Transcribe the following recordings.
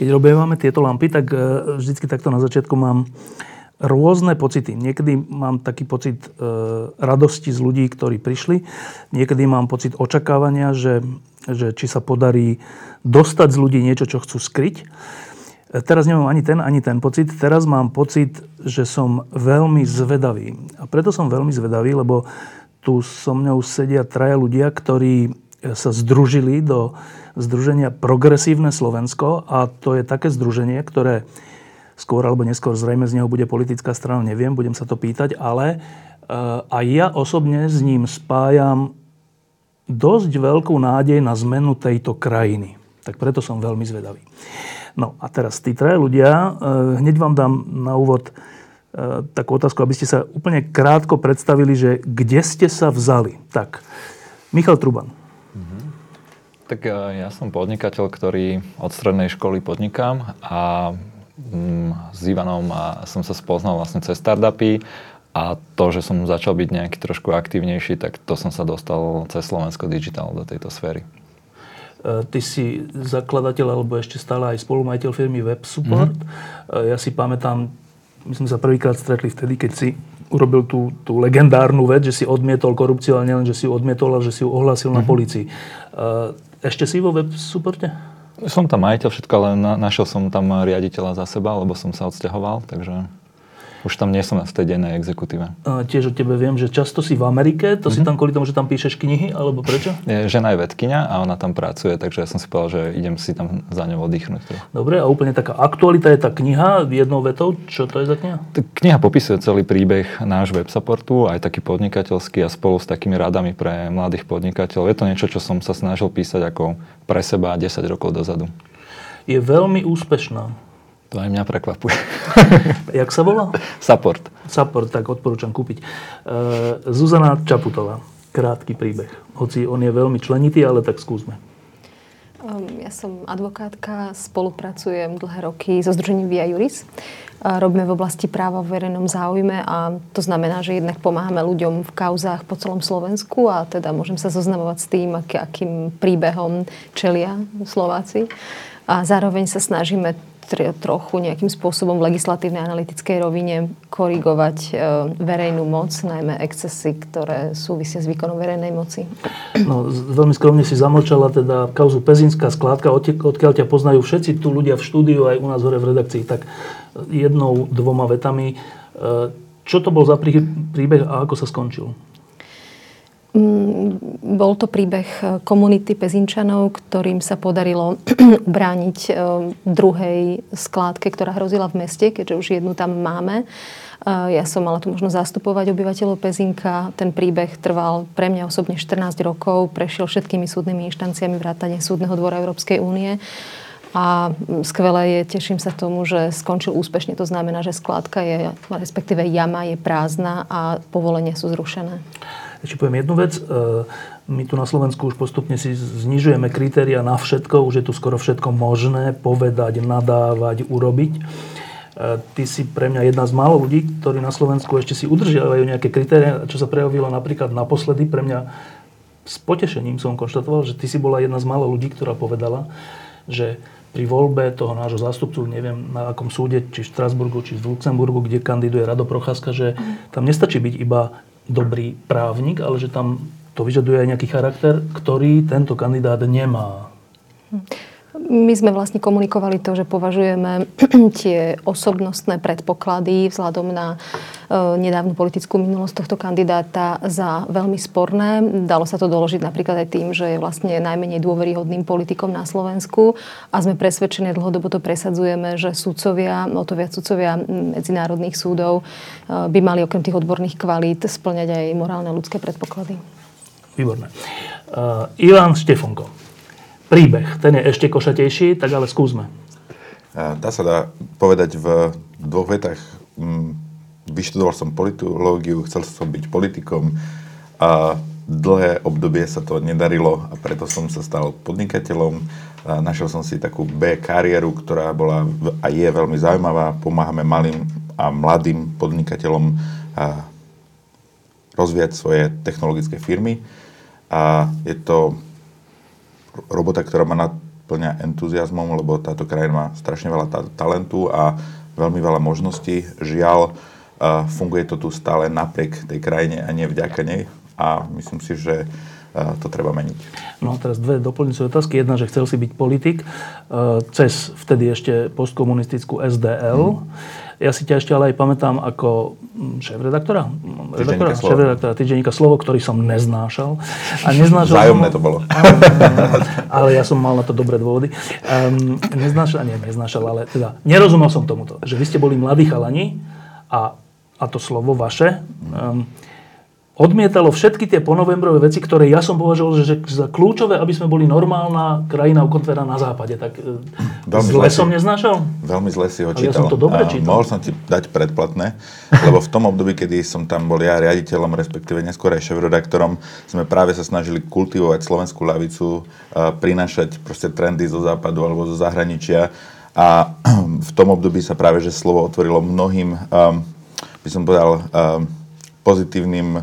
Keď robívame tieto lampy, tak e, vždycky takto na začiatku mám rôzne pocity. Niekedy mám taký pocit e, radosti z ľudí, ktorí prišli. Niekedy mám pocit očakávania, že, že či sa podarí dostať z ľudí niečo, čo chcú skryť. E, teraz nemám ani ten, ani ten pocit. Teraz mám pocit, že som veľmi zvedavý. A preto som veľmi zvedavý, lebo tu so mňou sedia traja ľudia, ktorí sa združili do združenia Progresívne Slovensko a to je také združenie, ktoré skôr alebo neskôr zrejme z neho bude politická strana, neviem, budem sa to pýtať, ale eh, aj ja osobne s ním spájam dosť veľkú nádej na zmenu tejto krajiny. Tak preto som veľmi zvedavý. No a teraz tí traje ľudia, eh, hneď vám dám na úvod eh, takú otázku, aby ste sa úplne krátko predstavili, že kde ste sa vzali. Tak, Michal Truban. Tak e, ja som podnikateľ, ktorý od strednej školy podnikám a mm, s Ivanom a som sa spoznal vlastne cez startupy a to, že som začal byť nejaký trošku aktívnejší, tak to som sa dostal cez Slovensko Digital do tejto sféry. E, ty si zakladateľ alebo ešte stále aj spolumajiteľ firmy Web Support. Mm-hmm. Ja si pamätám, my sme sa prvýkrát stretli vtedy, keď si urobil tú, tú legendárnu vec, že si odmietol korupciu, ale nielen, že si ju odmietol, ale že si ju ohlásil mm-hmm. na policii. Ešte si vo web supporte? Som tam majiteľ všetko, ale na, našiel som tam riaditeľa za seba, lebo som sa odsťahoval, takže už tam nie som v tej dennej exekutíve. A tiež o tebe viem, že často si v Amerike. To mm-hmm. si mhm. tam kvôli tomu, že tam píšeš knihy, alebo prečo? Je, žena je vedkynia a ona tam pracuje, takže ja som si povedal, že idem si tam za ňou oddychnúť. Dobre, a úplne taká aktualita je tá kniha jednou vetou. Čo to je za kniha? Tá kniha popisuje celý príbeh náš web supportu, aj taký podnikateľský a spolu s takými radami pre mladých podnikateľov. Je to niečo, čo som sa snažil písať ako pre seba 10 rokov dozadu. Je veľmi úspešná. To aj mňa prekvapuje. Jak sa volá? Support. Support, tak odporúčam kúpiť. Uh, Zuzana Čaputová. Krátky príbeh. Hoci on je veľmi členitý, ale tak skúsme. Um, ja som advokátka, spolupracujem dlhé roky so Združením Via Juris. Robíme v oblasti práva v verejnom záujme a to znamená, že jednak pomáhame ľuďom v kauzách po celom Slovensku a teda môžem sa zoznamovať s tým, aký, akým príbehom čelia Slováci. A zároveň sa snažíme trochu nejakým spôsobom v legislatívnej analytickej rovine korigovať e, verejnú moc, najmä excesy, ktoré súvisia s výkonom verejnej moci. No, veľmi skromne si zamlčala teda kauzu Pezinská skládka, odkiaľ ťa poznajú všetci tu ľudia v štúdiu aj u nás hore v redakcii. Tak jednou, dvoma vetami. E, čo to bol za príbeh a ako sa skončil? Mm, bol to príbeh eh, komunity Pezinčanov, ktorým sa podarilo brániť eh, druhej skládke, ktorá hrozila v meste, keďže už jednu tam máme. Eh, ja som mala tu možno zastupovať obyvateľov Pezinka. Ten príbeh trval pre mňa osobne 14 rokov, prešiel všetkými súdnymi inštanciami vrátane Súdneho dvora Európskej únie. A mm, skvelé je, teším sa tomu, že skončil úspešne. To znamená, že skládka je, respektíve jama je prázdna a povolenia sú zrušené. Ešte poviem jednu vec. E, my tu na Slovensku už postupne si znižujeme kritéria na všetko. Už je tu skoro všetko možné povedať, nadávať, urobiť. E, ty si pre mňa jedna z málo ľudí, ktorí na Slovensku ešte si udržiavajú nejaké kritéria, čo sa prejavilo napríklad naposledy. Pre mňa s potešením som konštatoval, že ty si bola jedna z málo ľudí, ktorá povedala, že pri voľbe toho nášho zástupcu, neviem na akom súde, či v Strasburgu, či v Luxemburgu, kde kandiduje Rado Procházka, že tam nestačí byť iba dobrý právnik, ale že tam to vyžaduje aj nejaký charakter, ktorý tento kandidát nemá. My sme vlastne komunikovali to, že považujeme tie osobnostné predpoklady vzhľadom na e, nedávnu politickú minulosť tohto kandidáta za veľmi sporné. Dalo sa to doložiť napríklad aj tým, že je vlastne najmenej dôveryhodným politikom na Slovensku a sme presvedčení, dlhodobo to presadzujeme, že sudcovia, o to viac sudcovia medzinárodných súdov e, by mali okrem tých odborných kvalít splňať aj morálne ľudské predpoklady. Výborné. Uh, Ivan Štefonko. Príbeh. Ten je ešte košatejší, tak ale skúsme. Dá sa dá povedať v dvoch vetách. Mm, vyštudoval som politológiu, chcel som byť politikom a dlhé obdobie sa to nedarilo a preto som sa stal podnikateľom. Našiel som si takú B kariéru, ktorá bola a je veľmi zaujímavá. Pomáhame malým a mladým podnikateľom a rozvíjať svoje technologické firmy. A je to robota, ktorá ma naplňa entuziasmom, lebo táto krajina má strašne veľa ta- talentu a veľmi veľa možností. Žiaľ, uh, funguje to tu stále napriek tej krajine a nie vďaka nej. A myslím si, že uh, to treba meniť. No a teraz dve doplňujúce otázky. Jedna, že chcel si byť politik uh, cez vtedy ešte postkomunistickú SDL. Hmm. Ja si ťa ešte ale aj pamätám ako mm, šéf-redaktora, redaktora, šéf-redaktora týždenníka Slovo, ktorý som neznášal. A neznášal Zájomné to bolo. ale ja som mal na to dobré dôvody. Um, neznášal, nie, neznášal, ale teda nerozumel som tomuto, že vy ste boli mladí chalani a, a to slovo vaše um, odmietalo všetky tie ponovembrové veci, ktoré ja som považoval že za kľúčové, aby sme boli normálna krajina ukontvená na západe. Tak e, Veľmi zle, zle som neznášal? Veľmi zle si ho čítal. ja som to dobre čítal. Mohol som ti dať predplatné, lebo v tom období, kedy som tam bol ja riaditeľom, respektíve neskôr aj šéf-redaktorom, sme práve sa snažili kultivovať slovenskú lavicu, prinášať proste trendy zo západu alebo zo zahraničia. A v tom období sa práve, že slovo otvorilo mnohým, um, by som povedal, um, pozitívnym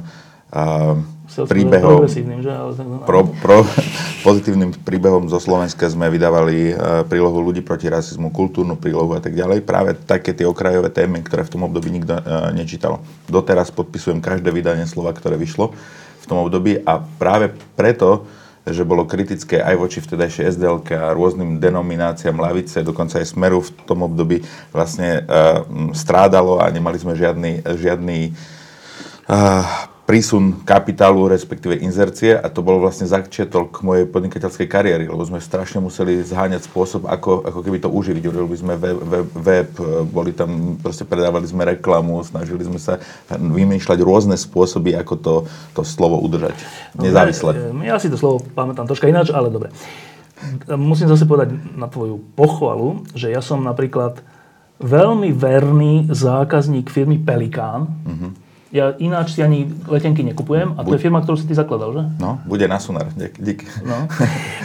príbehom, že? Ale tak, no. pro, pro, pozitívnym príbehom zo Slovenska sme vydávali uh, prílohu ľudí proti rasizmu, kultúrnu prílohu a tak ďalej. Práve také tie okrajové témy, ktoré v tom období nikto uh, nečítal. Doteraz podpisujem každé vydanie slova, ktoré vyšlo v tom období a práve preto, že bolo kritické aj voči vtedajšej SDLK a rôznym denomináciám lavice, dokonca aj Smeru v tom období vlastne uh, strádalo a nemali sme žiadny, žiadny uh, prísun kapitálu, respektíve inzercie a to bol vlastne začiatok mojej podnikateľskej kariéry, lebo sme strašne museli zháňať spôsob, ako, ako keby to uživiť. Urobili sme web, web, web, boli tam, proste predávali sme reklamu, snažili sme sa vymýšľať rôzne spôsoby, ako to, to slovo udržať nezávisle. Ja si to slovo pamätám troška ináč, ale dobre. Musím zase povedať na tvoju pochvalu, že ja som napríklad veľmi verný zákazník firmy Pelikán, uh-huh ja ináč si ani letenky nekupujem a to je firma, ktorú si ty zakladal, že? No, bude na Sunar. Dík. No.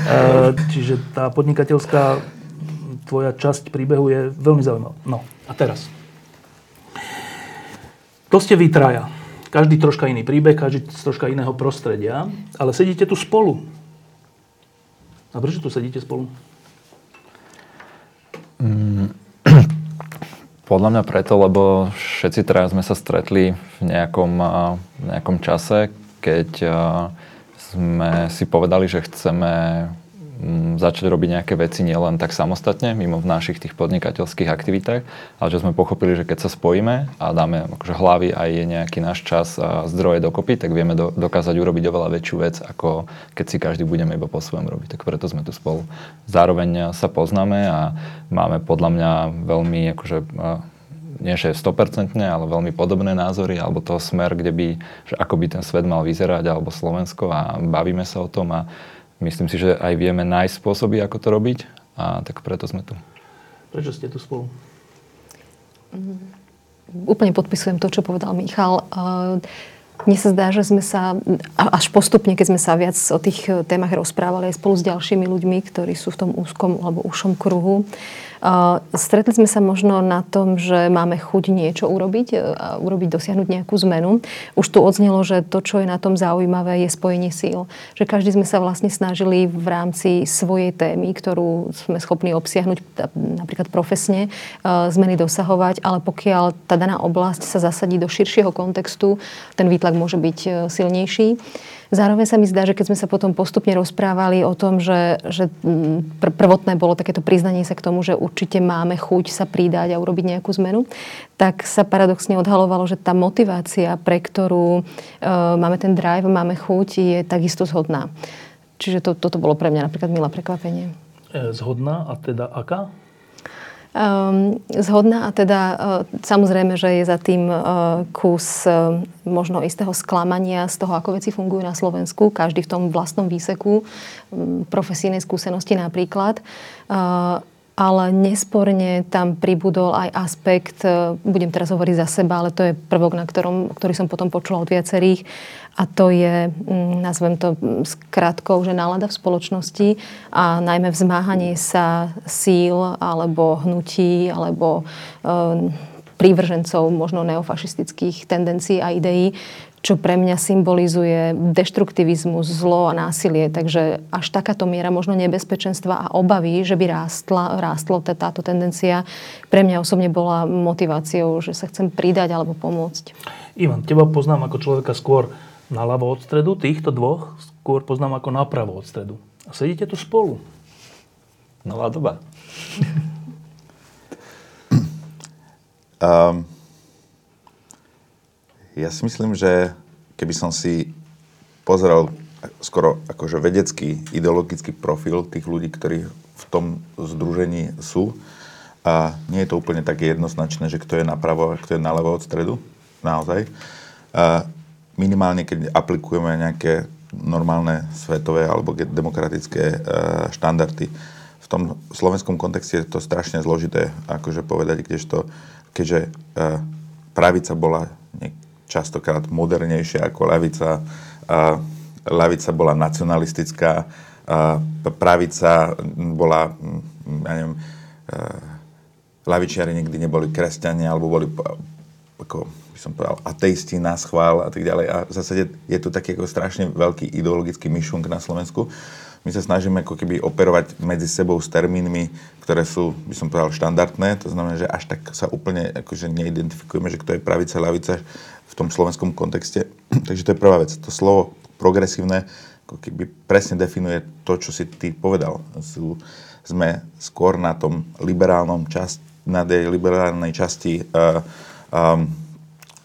E, čiže tá podnikateľská tvoja časť príbehu je veľmi zaujímavá. No a teraz. To ste vy traja. Každý troška iný príbeh, každý z troška iného prostredia, ale sedíte tu spolu. A prečo tu sedíte spolu? Mm. Podľa mňa preto, lebo všetci teraz sme sa stretli v nejakom, nejakom čase, keď sme si povedali, že chceme začať robiť nejaké veci nielen tak samostatne, mimo v našich tých podnikateľských aktivitách, ale že sme pochopili, že keď sa spojíme a dáme akože hlavy a je nejaký náš čas a zdroje dokopy, tak vieme do, dokázať urobiť oveľa väčšiu vec, ako keď si každý budeme iba po svojom robiť. Tak preto sme tu spolu. Zároveň sa poznáme a máme podľa mňa veľmi akože nie že 100%, ale veľmi podobné názory, alebo toho smer, kde by, že ako by ten svet mal vyzerať, alebo Slovensko a bavíme sa o tom a myslím si, že aj vieme nájsť spôsoby, ako to robiť a tak preto sme tu. Prečo ste tu spolu? Mm, úplne podpisujem to, čo povedal Michal. Mne sa zdá, že sme sa až postupne, keď sme sa viac o tých témach rozprávali aj spolu s ďalšími ľuďmi, ktorí sú v tom úzkom alebo ušom kruhu, Stretli sme sa možno na tom, že máme chuť niečo urobiť e, a urobiť, dosiahnuť nejakú zmenu. Už tu odznelo, že to, čo je na tom zaujímavé, je spojenie síl. Že každý sme sa vlastne snažili v rámci svojej témy, ktorú sme schopní obsiahnuť napríklad profesne, e, zmeny dosahovať, ale pokiaľ tá daná oblasť sa zasadí do širšieho kontextu, ten výtlak môže byť e, silnejší. Zároveň sa mi zdá, že keď sme sa potom postupne rozprávali o tom, že, že mm, pr- prvotné bolo takéto priznanie sa k tomu, že určite máme chuť sa pridať a urobiť nejakú zmenu, tak sa paradoxne odhalovalo, že tá motivácia, pre ktorú e, máme ten drive, máme chuť, je takisto zhodná. Čiže to, toto bolo pre mňa napríklad milé prekvapenie. E, zhodná a teda aká? Um, zhodná a teda uh, samozrejme, že je za tým uh, kus uh, možno istého sklamania z toho, ako veci fungujú na Slovensku, každý v tom vlastnom výseku, um, profesijnej skúsenosti napríklad. Ale nesporne tam pribudol aj aspekt, budem teraz hovoriť za seba, ale to je prvok, na ktorom, ktorý som potom počula od viacerých, a to je, mm, nazvem to skratkou, že nálada v spoločnosti a najmä vzmáhanie sa síl alebo hnutí alebo um, prívržencov možno neofašistických tendencií a ideí, čo pre mňa symbolizuje deštruktivizmus, zlo a násilie. Takže až takáto miera možno nebezpečenstva a obavy, že by rástla, rástlo táto tendencia, pre mňa osobne bola motiváciou, že sa chcem pridať alebo pomôcť. Ivan, teba poznám ako človeka skôr naľavo od stredu, týchto dvoch skôr poznám ako napravo od stredu. A sedíte tu spolu. Nová doba. um, ja si myslím, že keby som si pozrel skoro akože vedecký, ideologický profil tých ľudí, ktorí v tom združení sú, a nie je to úplne také jednoznačné, že kto je napravo a kto je nalevo od stredu, naozaj. A minimálne keď aplikujeme nejaké normálne svetové alebo demokratické e, štandardy. V tom slovenskom kontexte je to strašne zložité, akože povedať, kdežto, keďže e, pravica bola častokrát modernejšia ako lavica, lavica bola nacionalistická, pravica bola, ja neviem, e, lavičiari nikdy neboli kresťania, alebo boli ako by som povedal, ateisti na schvál a tak ďalej. A v zásade je to taký ako strašne veľký ideologický myšunk na Slovensku. My sa snažíme ako keby operovať medzi sebou s termínmi, ktoré sú, by som povedal, štandardné. To znamená, že až tak sa úplne akože neidentifikujeme, že kto je pravica, lavica v tom slovenskom kontexte. Takže to je prvá vec. To slovo progresívne ako keby presne definuje to, čo si ty povedal. Sme skôr na tom liberálnom časti, na tej liberálnej časti uh, um,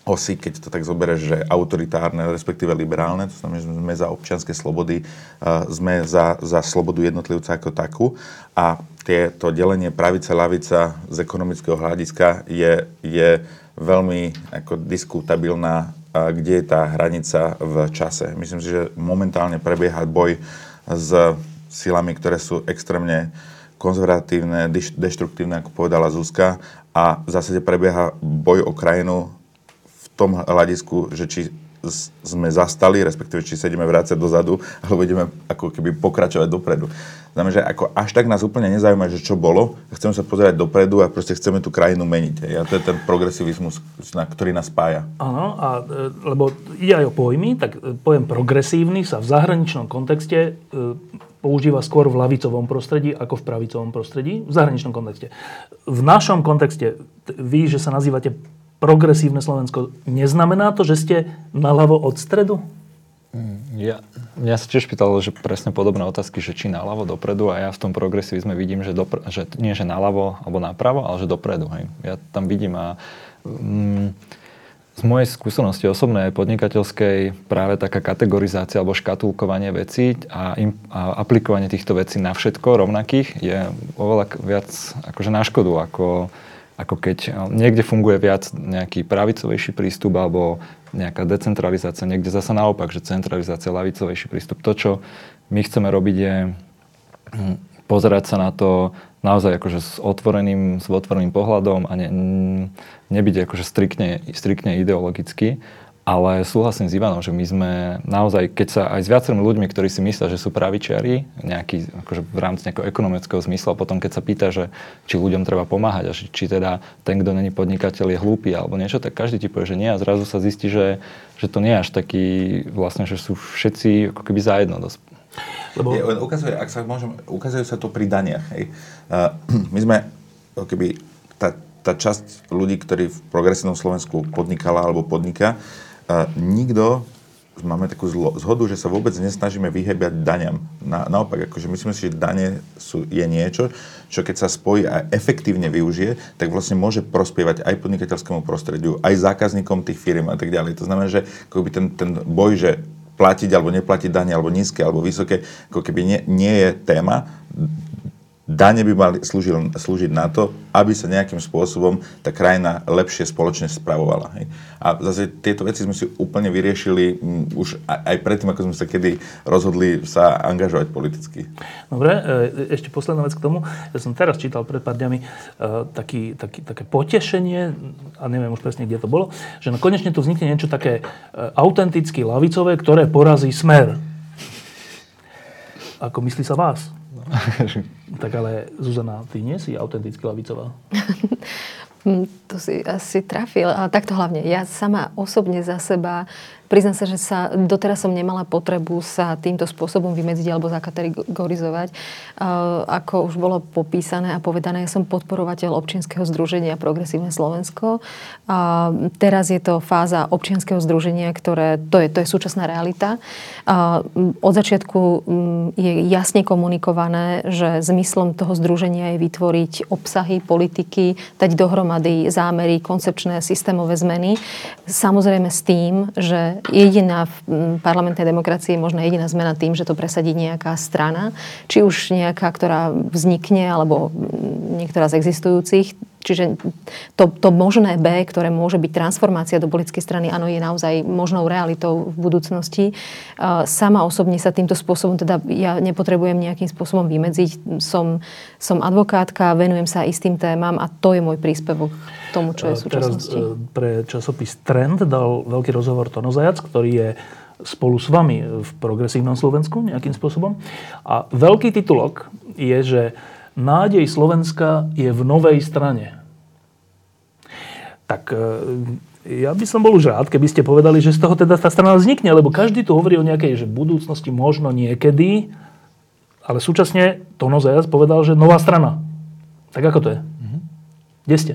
osy, keď to tak zoberieš, že autoritárne, respektíve liberálne, to znamená, že sme za občianske slobody, uh, sme za, za slobodu jednotlivca ako takú a tie, to delenie pravice, lavica z ekonomického hľadiska je, je veľmi ako diskutabilná, kde je tá hranica v čase. Myslím si, že momentálne prebieha boj s silami, ktoré sú extrémne konzervatívne, deštruktívne, ako povedala Zuzka, a v zásade prebieha boj o krajinu v tom hľadisku, že či sme zastali, respektíve či sedíme vrácať dozadu, alebo ideme ako keby pokračovať dopredu. Znamená, že ako až tak nás úplne nezaujíma, že čo bolo, chceme sa pozerať dopredu a proste chceme tú krajinu meniť. A to je ten progresivizmus, ktorý nás spája. Áno, a, e, lebo ide aj o pojmy, tak e, pojem progresívny sa v zahraničnom kontexte e, používa skôr v lavicovom prostredí ako v pravicovom prostredí, v zahraničnom kontexte. V našom kontexte, vy, že sa nazývate progresívne Slovensko, neznamená to, že ste naľavo od stredu? Mm, ja, ja sa tiež pýtal, že presne podobné otázky, že či naľavo, dopredu a ja v tom progresivizme vidím, že, dopre, že nie že naľavo alebo napravo, ale že dopredu. Hej. Ja tam vidím a mm, z mojej skúsenosti osobnej podnikateľskej práve taká kategorizácia alebo škatulkovanie vecí a, im, a aplikovanie týchto vecí na všetko rovnakých je oveľa viac akože na škodu, ako, ako keď e, niekde funguje viac nejaký pravicovejší prístup alebo nejaká decentralizácia, niekde zasa naopak, že centralizácia, lavicovejší prístup. To, čo my chceme robiť je hm, pozerať sa na to naozaj akože s otvoreným, s otvoreným pohľadom a ne, nebyť akože striktne, striktne ideologicky, ale súhlasím s Ivanom, že my sme naozaj, keď sa aj s viacerými ľuďmi, ktorí si myslia, že sú pravičiari, nejaký, akože v rámci nejakého ekonomického zmysla, potom keď sa pýta, že či ľuďom treba pomáhať a či, či teda ten, kto není podnikateľ, je hlúpy alebo niečo, tak každý ti povie, že nie a zrazu sa zistí, že, že to nie je až taký, vlastne, že sú všetci ako keby zajedno dosť. Lebo... Je, ukazuje, ak sa môžem, ukazuje sa to pri daniach. Hej. Uh, my sme, keby, tá, tá časť ľudí, ktorí v progresívnom Slovensku podnikala alebo podniká, uh, nikto máme takú zlo, zhodu, že sa vôbec nesnažíme vyhebiať daňam. Na, naopak, akože myslíme si, že dane sú, je niečo, čo keď sa spojí a efektívne využije, tak vlastne môže prospievať aj podnikateľskému prostrediu, aj zákazníkom tých firm a tak ďalej. To znamená, že akoby ten, ten boj, že platiť alebo neplatiť dane, alebo nízke, alebo vysoké, ako keby nie, nie je téma dane by mali slúžil, slúžiť na to, aby sa nejakým spôsobom tá krajina lepšie spoločne spravovala. Hej. A zase tieto veci sme si úplne vyriešili m, už aj, predtým, ako sme sa kedy rozhodli sa angažovať politicky. Dobre, e, ešte posledná vec k tomu. Ja som teraz čítal pred pár dňami uh, taký, taký, také potešenie, a neviem už presne, kde to bolo, že no konečne tu vznikne niečo také autenticky lavicové, ktoré porazí smer. Ako myslí sa vás? tak ale Zuzana, ty nie si autenticky lavicová. to si asi trafil, ale takto hlavne. Ja sama osobne za seba Priznám sa, že sa doteraz som nemala potrebu sa týmto spôsobom vymedziť alebo zakategorizovať. Ako už bolo popísané a povedané, ja som podporovateľ občianského združenia Progresívne Slovensko. A teraz je to fáza občianského združenia, ktoré, to je, to je súčasná realita. A od začiatku mm, je jasne komunikované, že zmyslom toho združenia je vytvoriť obsahy, politiky, dať dohromady zámery, koncepčné, systémové zmeny. Samozrejme s tým, že jediná v parlamentnej demokracii je možno jediná zmena tým, že to presadí nejaká strana, či už nejaká, ktorá vznikne, alebo niektorá z existujúcich. Čiže to, to možné B, ktoré môže byť transformácia do politickej strany, áno, je naozaj možnou realitou v budúcnosti. Sama osobne sa týmto spôsobom, teda ja nepotrebujem nejakým spôsobom vymedziť. Som, som advokátka, venujem sa istým témam a to je môj príspevok tomu, čo je v súčasnosti. Teraz e, pre časopis Trend dal veľký rozhovor Tono Zajac, ktorý je spolu s vami v progresívnom Slovensku nejakým spôsobom. A veľký titulok je, že nádej Slovenska je v novej strane. Tak e, ja by som bol už rád, keby ste povedali, že z toho teda tá strana vznikne, lebo každý tu hovorí o nejakej že budúcnosti možno niekedy, ale súčasne Tono Zajac povedal, že nová strana. Tak ako to je? Mm-hmm. Kde ste?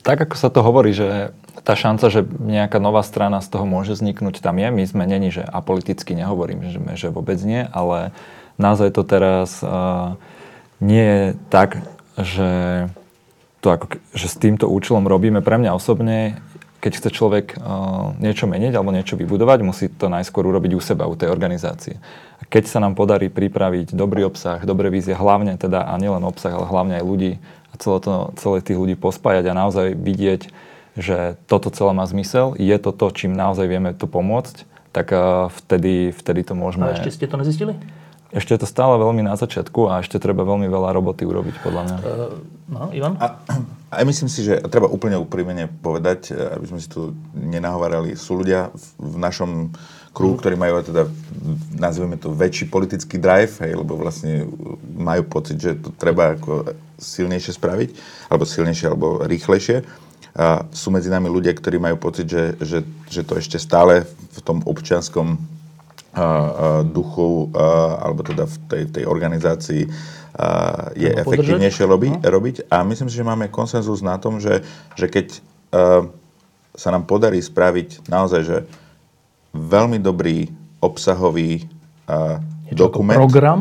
tak ako sa to hovorí, že tá šanca, že nejaká nová strana z toho môže vzniknúť, tam je. My sme není, že apoliticky nehovorím, že, že vôbec nie, ale naozaj to teraz uh, nie je tak, že, to ako, že s týmto účelom robíme. Pre mňa osobne, keď chce človek uh, niečo meniť alebo niečo vybudovať, musí to najskôr urobiť u seba, u tej organizácie. A keď sa nám podarí pripraviť dobrý obsah, dobré vízie, hlavne teda, a nielen obsah, ale hlavne aj ľudí, a celé, to, celé tých ľudí pospájať a naozaj vidieť, že toto celé má zmysel, je to to, čím naozaj vieme to pomôcť, tak uh, vtedy, vtedy to môžeme... A ešte ste to nezistili? Ešte je to stále veľmi na začiatku a ešte treba veľmi veľa roboty urobiť, podľa mňa. Uh, no, Ivan? A, a myslím si, že treba úplne úprimne povedať, e, aby sme si tu nenahovárali, sú ľudia v našom kruhu, ktorí majú teda, nazveme to, väčší politický drive, hej, lebo vlastne majú pocit, že to treba ako silnejšie spraviť, alebo silnejšie, alebo rýchlejšie. A sú medzi nami ľudia, ktorí majú pocit, že, že, že to ešte stále v tom občianskom duchu, a, alebo teda v tej, tej organizácii je Treba efektívnejšie robiť, no. robiť. A myslím si, že máme konsenzus na tom, že, že keď sa nám podarí spraviť naozaj, že veľmi dobrý obsahový dokument. Program?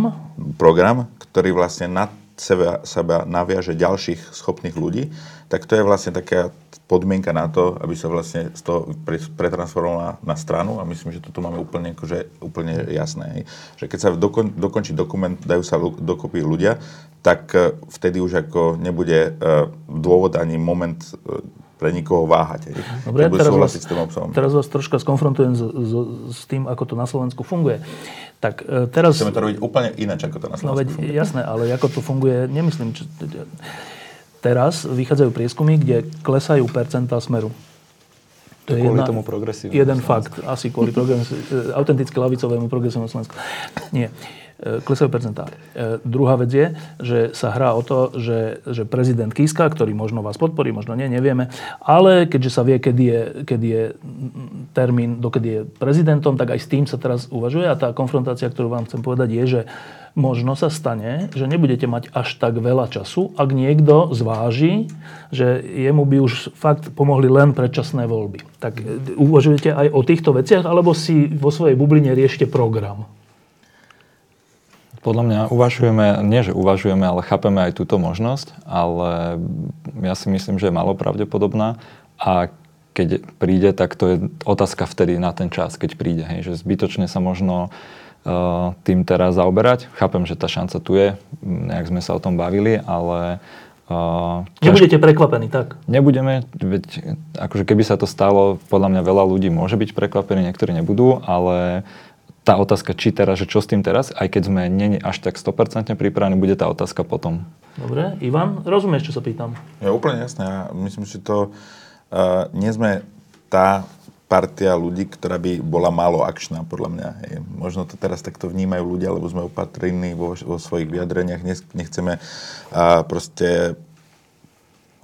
Program, ktorý vlastne nad seba, seba naviaže ďalších schopných ľudí, tak to je vlastne taká podmienka na to, aby sa vlastne z toho pretransformovala na, na stranu a myslím, že toto máme úplne, akože, úplne jasné. Že keď sa dokon, dokončí dokument, dajú sa dokopy ľudia, tak e, vtedy už ako nebude uh, dôvod ani moment uh, pre nikoho váhať. Dobre, teraz vás, s tým obsahom. teraz vás troška skonfrontujem s, s, s tým, ako to na Slovensku funguje. Tak e, teraz... Chceme to robiť úplne ináč, ako to na Slovensku no, veď, funguje. Jasné, ale ako to funguje, nemyslím. Čo, teraz vychádzajú prieskumy, kde klesajú percentá smeru. To je kvôli jedna, tomu progresívnemu Jeden fakt, asi kvôli progresívnemu, autenticky lavicovému progresívnemu Slovensku. Nie. E, klesajú percentá. E, druhá vec je, že sa hrá o to, že, že prezident Kiska, ktorý možno vás podporí, možno nie, nevieme, ale keďže sa vie, kedy je, kedy je termín, dokedy je prezidentom, tak aj s tým sa teraz uvažuje a tá konfrontácia, ktorú vám chcem povedať, je, že možno sa stane, že nebudete mať až tak veľa času, ak niekto zváži, že jemu by už fakt pomohli len predčasné voľby. Tak e, uvažujete aj o týchto veciach, alebo si vo svojej bubline riešte program? Podľa mňa uvažujeme, nie že uvažujeme, ale chápeme aj túto možnosť, ale ja si myslím, že je malo pravdepodobná a keď príde, tak to je otázka vtedy na ten čas, keď príde. Hej, že zbytočne sa možno tým teraz zaoberať. Chápem, že tá šanca tu je, nejak sme sa o tom bavili, ale Uh, Nebudete prekvapení, tak? Nebudeme, veď akože keby sa to stalo, podľa mňa veľa ľudí môže byť prekvapení, niektorí nebudú, ale tá otázka, či teraz, že čo s tým teraz, aj keď sme není až tak 100% pripravení, bude tá otázka potom. Dobre, Ivan, rozumieš, čo sa pýtam? Je úplne jasné. Ja myslím, že to uh, nie sme tá partia ľudí, ktorá by bola málo akčná, podľa mňa. Hej. Možno to teraz takto vnímajú ľudia, lebo sme opatrení vo, vo svojich vyjadreniach. Nechceme a proste...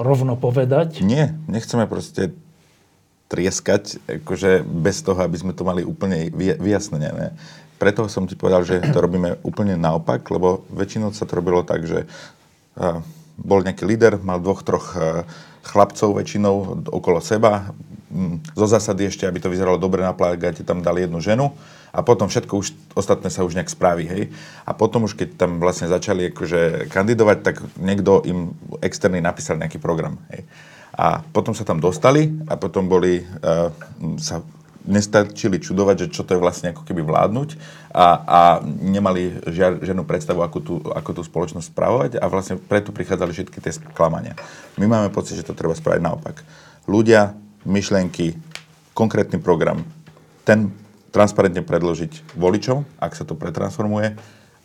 Rovno povedať? Nie, nechceme proste trieskať, akože bez toho, aby sme to mali úplne vyjasnené. Ne? Preto som ti povedal, že to robíme úplne naopak, lebo väčšinou sa to robilo tak, že bol nejaký líder, mal dvoch, troch chlapcov väčšinou okolo seba, zo zásady ešte, aby to vyzeralo dobre na plagáte, tam dali jednu ženu a potom všetko už, ostatné sa už nejak spraví, hej. A potom už, keď tam vlastne začali akože kandidovať, tak niekto im externý napísal nejaký program, hej. A potom sa tam dostali a potom boli, uh, sa nestačili čudovať, že čo to je vlastne ako keby vládnuť a, a nemali žiad, žiadnu predstavu, ako tú, ako tú spoločnosť spravovať a vlastne preto prichádzali všetky tie sklamania. My máme pocit, že to treba spraviť naopak. Ľudia myšlienky, konkrétny program, ten transparentne predložiť voličom, ak sa to pretransformuje,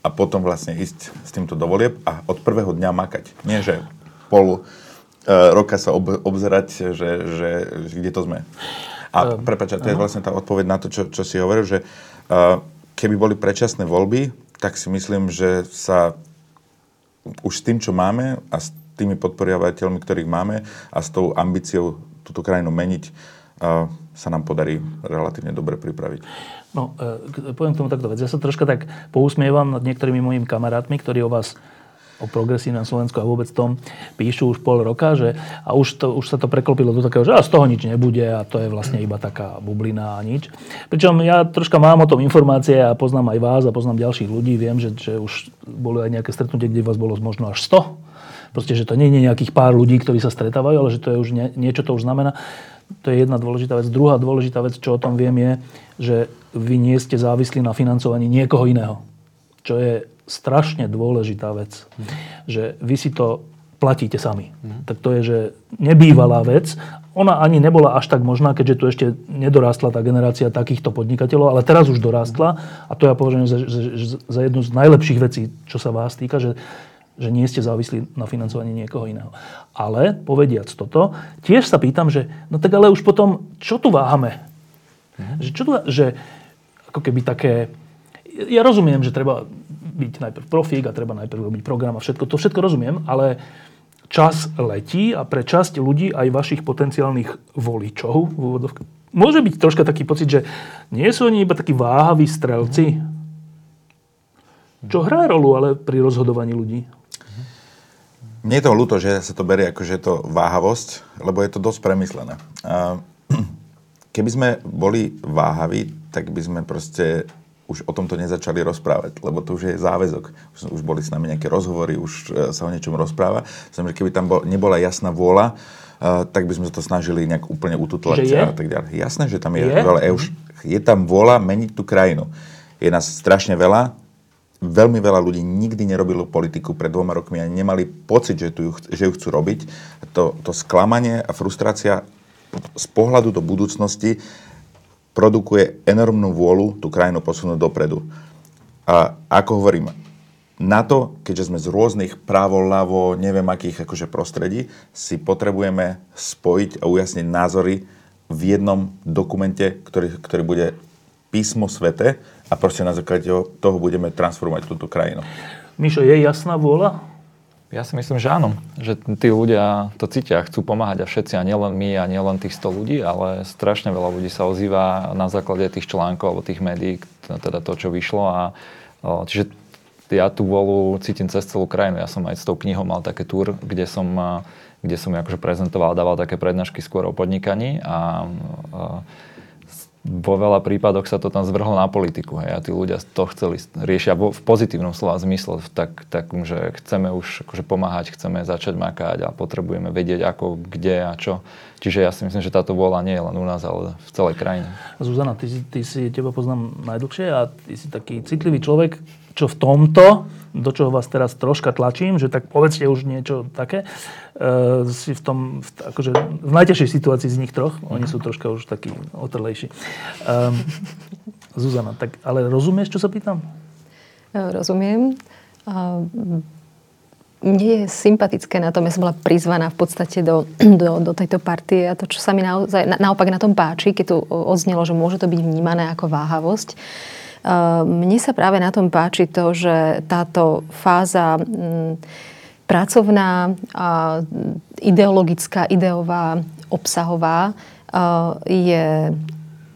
a potom vlastne ísť s týmto do volieb a od prvého dňa makať. Nie, že pol roka sa ob, obzerať, že, že, že kde to sme. A um, prepáč, to je vlastne tá odpoveď na to, čo, čo si hovoril, že uh, keby boli predčasné voľby, tak si myslím, že sa už s tým, čo máme a s tými podporiavateľmi, ktorých máme a s tou ambíciou túto krajinu meniť, sa nám podarí relatívne dobre pripraviť. No, e, poviem tomu takto vec. Ja sa troška tak pousmievam nad niektorými mojimi kamarátmi, ktorí o vás o progresívnom Slovensku a vôbec tom píšu už pol roka, že a už, to, už sa to preklopilo do takého, že z toho nič nebude a to je vlastne iba taká bublina a nič. Pričom ja troška mám o tom informácie a poznám aj vás a poznám ďalších ľudí. Viem, že, že už boli aj nejaké stretnutie, kde vás bolo možno až 100 Proste, že to nie je nejakých pár ľudí, ktorí sa stretávajú, ale že to je už nie, niečo to už znamená. To je jedna dôležitá vec. Druhá dôležitá vec, čo o tom viem, je, že vy nie ste závislí na financovaní niekoho iného. Čo je strašne dôležitá vec. Že vy si to platíte sami. Mm. Tak to je, že nebývalá vec. Ona ani nebola až tak možná, keďže tu ešte nedorástla tá generácia takýchto podnikateľov, ale teraz už dorástla a to ja považujem za, za, za jednu z najlepších vecí, čo sa vás týka, že že nie ste závislí na financovaní niekoho iného. Ale, povediac toto, tiež sa pýtam, že no tak ale už potom, čo tu váhame? Mhm. Že, čo tu, že ako keby také... Ja rozumiem, že treba byť najprv profík a treba najprv robiť program a všetko, to všetko rozumiem, ale čas letí a pre časť ľudí, aj vašich potenciálnych voličov, môže byť troška taký pocit, že nie sú oni iba takí váhaví strelci, čo hrá rolu ale pri rozhodovaní ľudí. Mne je to ľúto, že sa to berie ako, že je to váhavosť, lebo je to dosť premyslené. Keby sme boli váhaví, tak by sme proste už o tomto nezačali rozprávať, lebo to už je záväzok. Už, už boli s nami nejaké rozhovory, už e, sa o niečom rozpráva. Znamená, keby tam bol, nebola jasná vôľa, uh, tak by sme to snažili nejak úplne ututlať a tak ďalej. Jasné, že tam je, je? veľa. Je, už, je tam vôľa meniť tú krajinu. Je nás strašne veľa, veľmi veľa ľudí nikdy nerobilo politiku pred dvoma rokmi a nemali pocit, že, tu ju, že ju chcú robiť. To, to sklamanie a frustrácia z pohľadu do budúcnosti produkuje enormnú vôľu tú krajinu posunúť dopredu. A ako hovorím, na to, keďže sme z rôznych právo, ľavo, neviem akých akože prostredí, si potrebujeme spojiť a ujasniť názory v jednom dokumente, ktorý, ktorý bude písmo svete a proste na základe toho budeme transformovať túto krajinu. Mišo, je jasná vôľa? Ja si myslím, že áno. Že tí ľudia to cítia, chcú pomáhať a všetci, a nielen my, a nielen tých 100 ľudí, ale strašne veľa ľudí sa ozýva na základe tých článkov alebo tých médií, teda to, čo vyšlo. A, čiže ja tú vôľu cítim cez celú krajinu. Ja som aj s tou knihou mal také túr, kde som, kde som akože prezentoval, dával také prednášky skôr o podnikaní a, a vo veľa prípadoch sa to tam zvrhlo na politiku. Hej, a tí ľudia to chceli riešia v pozitívnom slova zmysle, tak, takom, že chceme už akože pomáhať, chceme začať makať a potrebujeme vedieť ako, kde a čo. Čiže ja si myslím, že táto vôľa nie je len u nás, ale v celej krajine. Zuzana, ty, ty si, teba poznám najdlhšie a ty si taký citlivý človek, čo v tomto, do čoho vás teraz troška tlačím, že tak povedzte už niečo také, uh, si v tom, v, akože v najťažšej situácii z nich troch, oni sú troška už takí otrlejší. Um, Zuzana, tak ale rozumieš, čo sa pýtam? Rozumiem. Uh, mne je sympatické na tom, ja som bola prizvaná v podstate do, do, do tejto partie a to, čo sa mi naozaj, na, naopak na tom páči, keď tu odznelo, že môže to byť vnímané ako váhavosť, mne sa práve na tom páči to, že táto fáza mm, pracovná, ideologická, ideová, obsahová je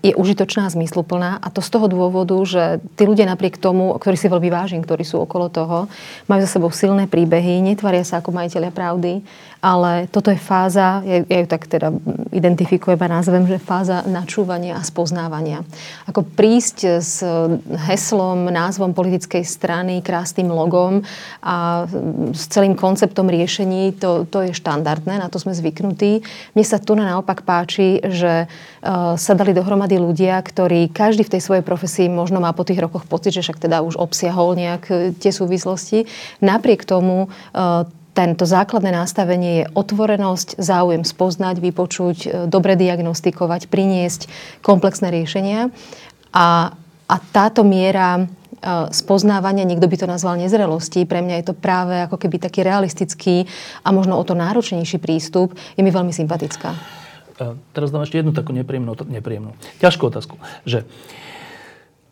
je užitočná a zmysluplná. A to z toho dôvodu, že tí ľudia napriek tomu, ktorí si veľmi vážim, ktorí sú okolo toho, majú za sebou silné príbehy, netvaria sa ako majiteľia pravdy, ale toto je fáza, ja, ja ju tak teda identifikujem a nazvem, že fáza načúvania a spoznávania. Ako prísť s heslom, názvom politickej strany, krásnym logom a s celým konceptom riešení, to, to je štandardné, na to sme zvyknutí. Mne sa tu naopak páči, že uh, sa dali dohromady ľudia, ktorí každý v tej svojej profesii možno má po tých rokoch pocit, že však teda už obsiahol nejak tie súvislosti. Napriek tomu uh, tento základné nastavenie je otvorenosť, záujem spoznať, vypočuť, e, dobre diagnostikovať, priniesť komplexné riešenia. A, a táto miera e, spoznávania, niekto by to nazval nezrelosti, pre mňa je to práve ako keby taký realistický a možno o to náročnejší prístup, je mi veľmi sympatická. E, teraz dám ešte jednu takú nepríjemnú, nepríjemnú ťažkú otázku, že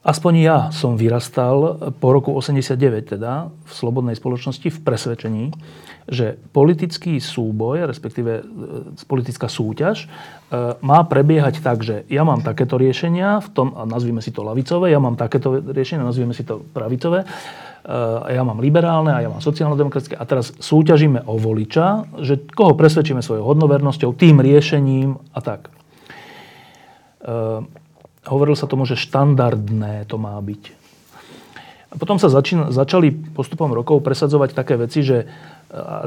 Aspoň ja som vyrastal po roku 89 teda v slobodnej spoločnosti v presvedčení, že politický súboj, respektíve e, politická súťaž, e, má prebiehať tak, že ja mám takéto riešenia, v tom, a nazvime si to lavicové, ja mám takéto riešenia, nazvime si to pravicové, e, a ja mám liberálne a ja mám sociálno-demokratické a teraz súťažíme o voliča, že koho presvedčíme svojou hodnovernosťou, tým riešením a tak. Hovorilo sa tomu, že štandardné to má byť. A potom sa začali postupom rokov presadzovať také veci, že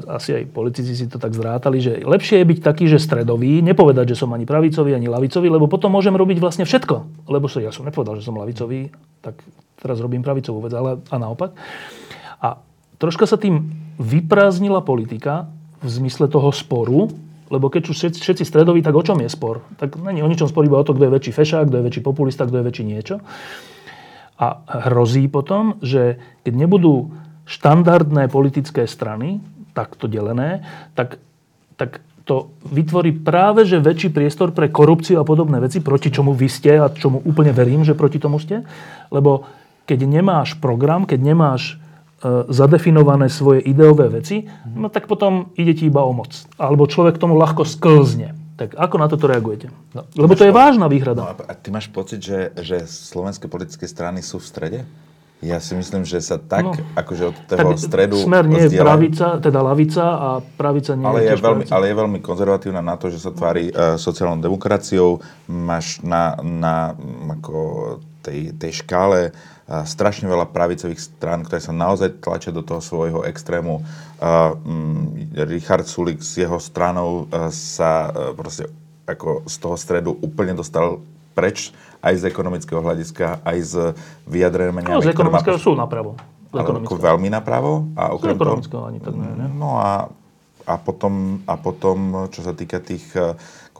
asi aj politici si to tak zrátali, že lepšie je byť taký, že stredový, nepovedať, že som ani pravicový, ani lavicový, lebo potom môžem robiť vlastne všetko. Lebo ja som nepovedal, že som lavicový, tak teraz robím pravicovú vec, ale a naopak. A troška sa tým vyprázdnila politika v zmysle toho sporu, lebo keď už všetci, všetci stredoví, tak o čom je spor? Tak není o ničom spor, iba o to, kto je väčší fešák, kto je väčší populista, kto je väčší niečo. A hrozí potom, že keď nebudú štandardné politické strany, takto delené, tak, tak to vytvorí práve že väčší priestor pre korupciu a podobné veci, proti čomu vy ste a čomu úplne verím, že proti tomu ste. Lebo keď nemáš program, keď nemáš e, zadefinované svoje ideové veci, no tak potom ide ti iba o moc. Alebo človek tomu ľahko sklzne. Tak ako na toto reagujete? No, Lebo to je vážna výhrada. No a ty máš pocit, že, že slovenské politické strany sú v strede? Ja si myslím, že sa tak, no, akože od toho tak stredu... Smer nie je pravica, teda lavica a pravica nie ale je, je veľmi, Ale je veľmi konzervatívna na to, že sa tvári uh, sociálnou demokraciou. Máš na, na ako tej, tej škále uh, strašne veľa pravicových strán, ktoré sa naozaj tlačia do toho svojho extrému. Uh, um, Richard Sulik s jeho stranou uh, sa uh, proste ako z toho stredu úplne dostal preč aj z ekonomického hľadiska, aj z vyjadrenia... No, z ekonomického sú napravo. Ako veľmi napravo. A okrem z ekonomického ani tak ne, ne? No a, a, potom, a potom, čo sa týka tých eh,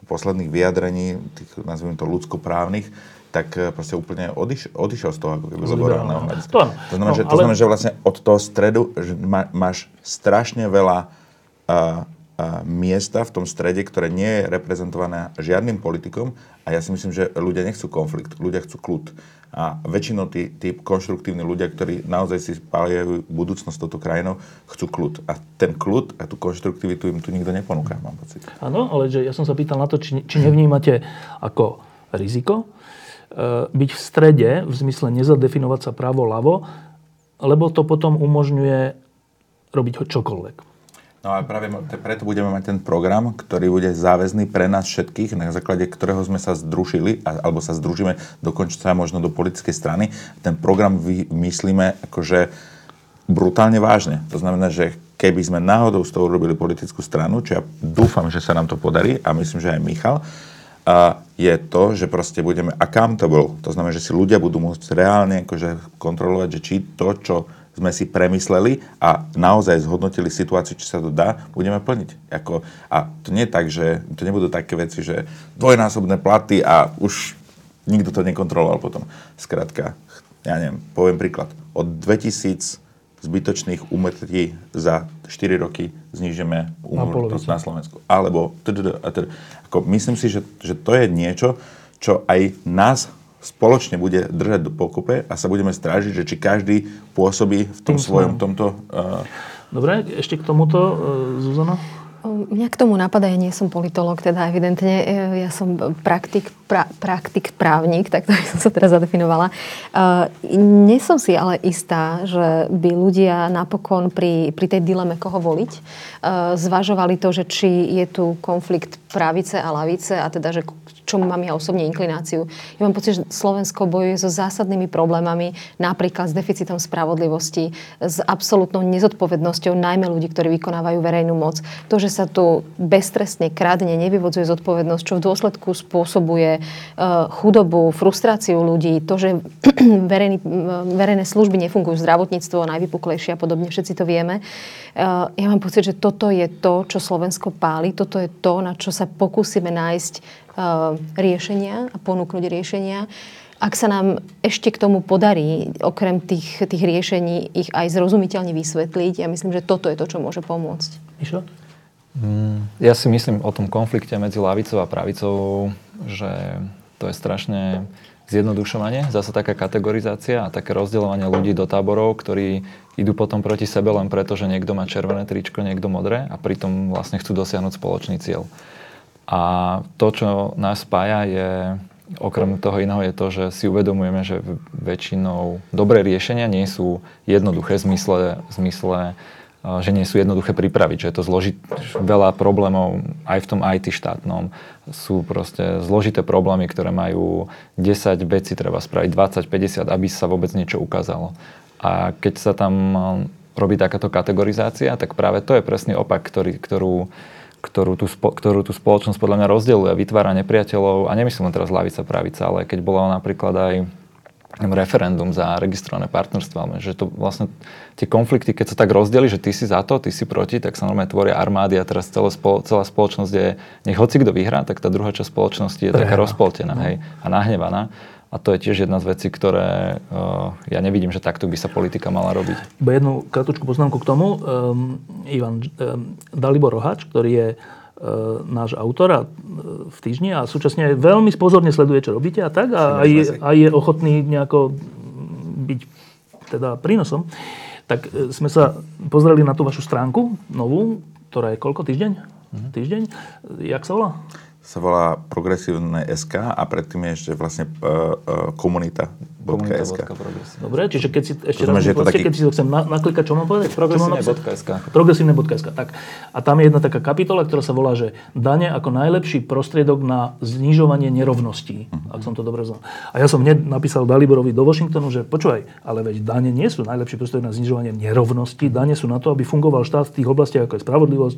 posledných vyjadrení, tých, nazvime to ľudskoprávnych, tak eh, proste úplne odiš, odišiel z toho ako keby liberálneho hľadiska. To, to, znamená, no, že, to ale... znamená, že vlastne od toho stredu že má, máš strašne veľa uh, miesta v tom strede, ktoré nie je reprezentované žiadnym politikom a ja si myslím, že ľudia nechcú konflikt, ľudia chcú kľud. A väčšinou tí, tí konštruktívni ľudia, ktorí naozaj si spájajú budúcnosť touto krajinou, chcú kľud. A ten kľud a tú konštruktivitu im tu nikto neponúka, mám pocit. Áno, ale že ja som sa pýtal na to, či, či nevnímate ako riziko e, byť v strede, v zmysle nezadefinovať sa právo-lavo, lebo to potom umožňuje robiť čokoľvek. No a práve preto budeme mať ten program, ktorý bude záväzný pre nás všetkých, na základe ktorého sme sa združili, alebo sa združíme dokonca možno do politickej strany. Ten program myslíme akože brutálne vážne. To znamená, že keby sme náhodou z toho urobili politickú stranu, čo ja dúfam, že sa nám to podarí a myslím, že aj Michal, a je to, že proste budeme accountable. To znamená, že si ľudia budú môcť reálne akože kontrolovať, že či to, čo sme si premysleli a naozaj zhodnotili situáciu, či sa to dá, budeme plniť. Ako, a to nie je tak, že to nebudú také veci, že dvojnásobné platy a už nikto to nekontroloval potom. Skrátka, ja neviem, poviem príklad. Od 2000 zbytočných úmrtí za 4 roky znižíme úmrtnosť na, na Slovensku. Alebo, ako, myslím si, že, že to je niečo, čo aj nás spoločne bude držať do pokupe a sa budeme strážiť, že či každý pôsobí v tom Tým svojom tomto... Uh... Dobre, ešte k tomuto, uh, Zuzana? Mňa k tomu napadá, ja nie som politolog, teda evidentne, e, ja som praktik, pra, praktik právnik, tak to by som sa teraz zadefinovala. Uh, nie som si ale istá, že by ľudia napokon pri, pri tej dileme, koho voliť, uh, zvažovali to, že či je tu konflikt pravice a lavice a teda, že čomu mám ja osobne inklináciu. Ja mám pocit, že Slovensko bojuje so zásadnými problémami, napríklad s deficitom spravodlivosti, s absolútnou nezodpovednosťou najmä ľudí, ktorí vykonávajú verejnú moc. To, že sa tu beztrestne kradne, nevyvodzuje zodpovednosť, čo v dôsledku spôsobuje uh, chudobu, frustráciu ľudí, to, že verejný, verejné služby nefungujú, zdravotníctvo najvypuklejšie a podobne, všetci to vieme. Uh, ja mám pocit, že toto je to, čo Slovensko páli, toto je to, na čo sa pokúsime nájsť riešenia a ponúknuť riešenia. Ak sa nám ešte k tomu podarí, okrem tých, tých riešení, ich aj zrozumiteľne vysvetliť, ja myslím, že toto je to, čo môže pomôcť. Išo? Mm, ja si myslím o tom konflikte medzi lavicou a pravicou, že to je strašne zjednodušovanie, zase taká kategorizácia a také rozdeľovanie ľudí do táborov, ktorí idú potom proti sebe len preto, že niekto má červené tričko, niekto modré a pritom vlastne chcú dosiahnuť spoločný cieľ. A to, čo nás spája, je okrem toho iného je to, že si uvedomujeme, že väčšinou dobré riešenia nie sú jednoduché v zmysle, v zmysle že nie sú jednoduché pripraviť, že je to zložit, veľa problémov aj v tom IT štátnom. Sú proste zložité problémy, ktoré majú 10 vecí treba spraviť, 20, 50, aby sa vôbec niečo ukázalo. A keď sa tam robí takáto kategorizácia, tak práve to je presný opak, ktorý, ktorú ktorú tú, ktorú tú spoločnosť podľa mňa rozdeluje, vytvára nepriateľov, a nemyslím len teraz lavica, pravica, ale keď bolo napríklad aj referendum za registrované partnerstvo, že to vlastne tie konflikty, keď sa tak rozdeli, že ty si za to, ty si proti, tak sa normálne tvoria armády a teraz celá, spolo, celá spoločnosť je, nech hoci kto vyhrá, tak tá druhá časť spoločnosti je taká rozpoltená no. hej, a nahnevaná. A to je tiež jedna z vecí, ktoré uh, ja nevidím, že takto by sa politika mala robiť. Iba jednu kratučku poznámku k tomu. Um, Ivan um, Dalibor Rohač, ktorý je náš autor a, uh, v týždni a súčasne veľmi pozorne sleduje, čo robíte a tak a, a, je, a je ochotný nejako byť teda prínosom. Tak uh, sme sa pozreli na tú vašu stránku novú, ktorá je koľko? Týždeň? Uh-huh. Týždeň? Jak sa volá? sa volá Progresívne SK a predtým je ešte vlastne uh, uh, komunita. Komunita.sk. Dobre, čiže keď si ešte raz povedzte, taký... keď si to chcem naklikať, čo mám povedať? Progresívne.sk. Progresívne.sk, tak. A tam je jedna taká kapitola, ktorá sa volá, že dane ako najlepší prostriedok na znižovanie nerovností, uh-huh. ak som to dobre znal. A ja som hneď napísal Daliborovi do Washingtonu, že počúvaj, ale veď dane nie sú najlepší prostriedok na znižovanie nerovností, dane sú na to, aby fungoval štát v tých oblastiach, ako je spravodlivosť,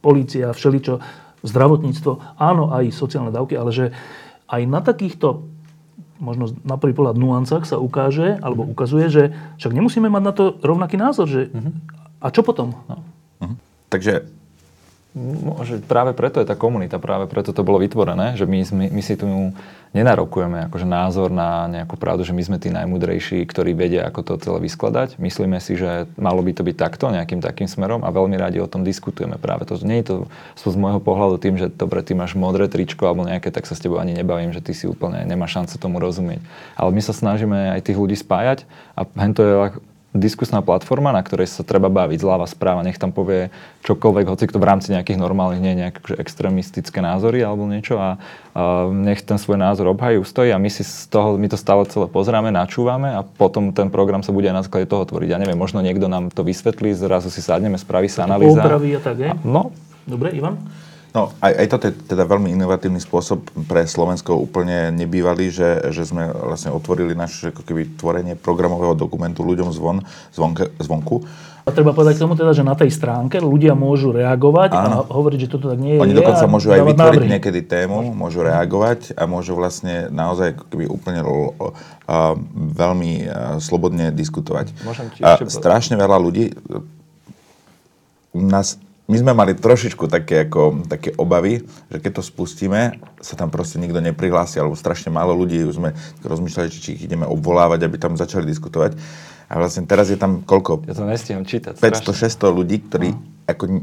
polícia, všeličo, zdravotníctvo, áno, aj sociálne dávky, ale že aj na takýchto možno na prvý pohľad nuancách sa ukáže, alebo ukazuje, že však nemusíme mať na to rovnaký názor, že uh-huh. a čo potom? No. Uh-huh. Takže Môže, práve preto je tá komunita, práve preto to bolo vytvorené, že my, my, my si tu nenarokujeme akože názor na nejakú pravdu, že my sme tí najmudrejší, ktorí vedia, ako to celé vyskladať. Myslíme si, že malo by to byť takto, nejakým takým smerom a veľmi radi o tom diskutujeme práve. To nie je to z môjho pohľadu tým, že dobre, ty máš modré tričko alebo nejaké, tak sa s tebou ani nebavím, že ty si úplne nemáš šancu tomu rozumieť. Ale my sa snažíme aj tých ľudí spájať a to je diskusná platforma, na ktorej sa treba baviť zľava správa, nech tam povie čokoľvek, hoci to v rámci nejakých normálnych, nie nejaké akože extrémistické názory alebo niečo a, a nech ten svoj názor obhají, ustojí a my si z toho, my to stále celé pozráme, načúvame a potom ten program sa bude aj na základe toho tvoriť. Ja neviem, možno niekto nám to vysvetlí, zrazu si sadneme, spraví sa analýza. Opraví a tak, je? No. Dobre, Ivan? No, aj, aj toto je teda veľmi inovatívny spôsob pre Slovensko úplne nebývalý, že, že sme vlastne otvorili naše ako keby tvorenie programového dokumentu ľuďom zvon, zvonke, zvonku. A treba povedať k tomu teda, že na tej stránke ľudia môžu reagovať Áno. a hovoriť, že toto tak nie je. Oni dokonca môžu aj vytvoriť návrhy. niekedy tému, môžu reagovať a môžu vlastne naozaj keby úplne uh, veľmi uh, slobodne diskutovať. Môžem ti ešte... Strašne veľa ľudí nás my sme mali trošičku také, ako, také obavy, že keď to spustíme, sa tam proste nikto neprihlási, alebo strašne málo ľudí, už sme rozmýšľali, či, či ich ideme obvolávať, aby tam začali diskutovať. A vlastne teraz je tam koľko? Ja to nestiham čítať. 500-600 ľudí, ktorí no. ako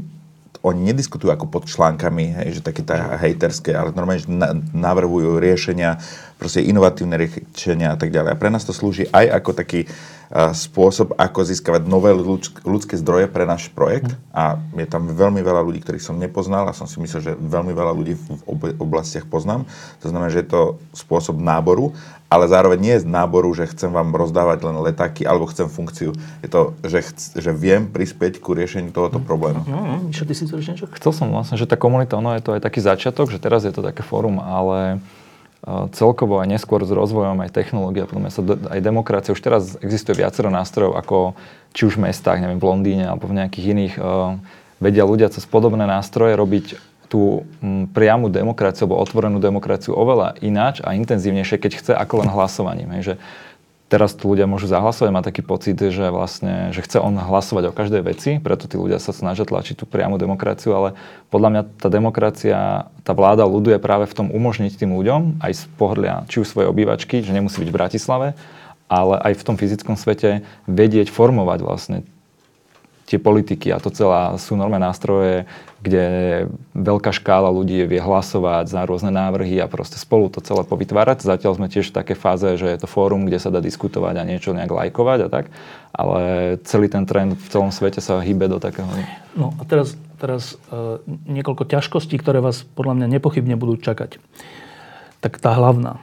oni nediskutujú ako pod článkami, hej, že také tá hejterské, ale normálne že navrhujú riešenia, proste inovatívne riešenia a tak ďalej. A pre nás to slúži aj ako taký uh, spôsob, ako získavať nové ľudsk- ľudské zdroje pre náš projekt. A je tam veľmi veľa ľudí, ktorých som nepoznal a som si myslel, že veľmi veľa ľudí v ob- oblastiach poznám. To znamená, že je to spôsob náboru ale zároveň nie je z náboru, že chcem vám rozdávať len letáky alebo chcem funkciu. Je to, že, chc- že viem prispieť ku riešeniu tohoto problému. No, no, ty si? Chcel som vlastne, že tá komunita, ono je to aj taký začiatok, že teraz je to také fórum, ale e, celkovo aj neskôr s rozvojom aj technológia, podľa mňa sa aj demokracia, už teraz existuje viacero nástrojov, ako či už v mestách, neviem, v Londýne alebo v nejakých iných, uh, vedia ľudia cez podobné nástroje robiť tú priamu demokraciu alebo otvorenú demokraciu oveľa ináč a intenzívnejšie, keď chce, ako len hlasovaním. Hej, že teraz tu ľudia môžu zahlasovať, má taký pocit, že vlastne, že chce on hlasovať o každej veci, preto tí ľudia sa snažia tlačiť tú priamu demokraciu, ale podľa mňa tá demokracia, tá vláda ľudu je práve v tom umožniť tým ľuďom aj z pohľa či už svojej obývačky, že nemusí byť v Bratislave, ale aj v tom fyzickom svete vedieť formovať vlastne tie politiky a to celá sú normálne nástroje, kde veľká škála ľudí vie hlasovať za rôzne návrhy a proste spolu to celé povytvárať. Zatiaľ sme tiež v takej fáze, že je to fórum, kde sa dá diskutovať a niečo nejak lajkovať a tak, ale celý ten trend v celom svete sa hýbe do takého... No a teraz, teraz uh, niekoľko ťažkostí, ktoré vás podľa mňa nepochybne budú čakať. Tak tá hlavná.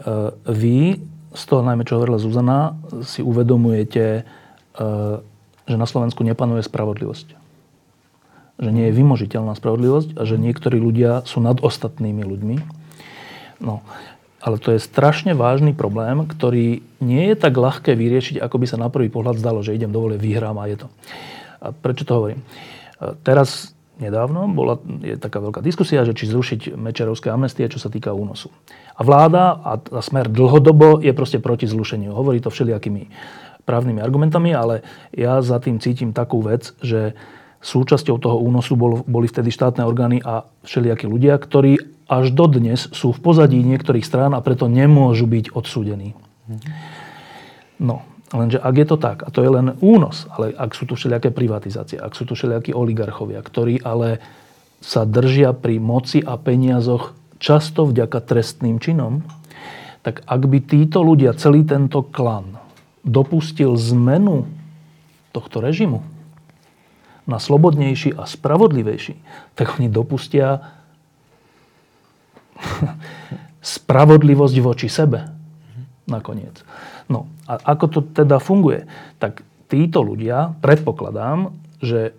Uh, vy, z toho najmä, čo hovorila Zuzana, si uvedomujete uh, že na Slovensku nepanuje spravodlivosť. Že nie je vymožiteľná spravodlivosť a že niektorí ľudia sú nad ostatnými ľuďmi. No, ale to je strašne vážny problém, ktorý nie je tak ľahké vyriešiť, ako by sa na prvý pohľad zdalo, že idem dovole, vyhrám a je to. A prečo to hovorím? Teraz nedávno bola je taká veľká diskusia, že či zrušiť Mečerovské amnestie, čo sa týka únosu. A vláda a, a smer dlhodobo je proste proti zlušeniu. Hovorí to všelijakými právnymi argumentami, ale ja za tým cítim takú vec, že súčasťou toho únosu bol, boli vtedy štátne orgány a všelijakí ľudia, ktorí až dodnes sú v pozadí niektorých strán a preto nemôžu byť odsúdení. No, lenže ak je to tak, a to je len únos, ale ak sú tu všelijaké privatizácie, ak sú tu všelijakí oligarchovia, ktorí ale sa držia pri moci a peniazoch často vďaka trestným činom, tak ak by títo ľudia, celý tento klan, dopustil zmenu tohto režimu na slobodnejší a spravodlivejší, tak oni dopustia spravodlivosť voči sebe. Nakoniec. No a ako to teda funguje? Tak títo ľudia, predpokladám, že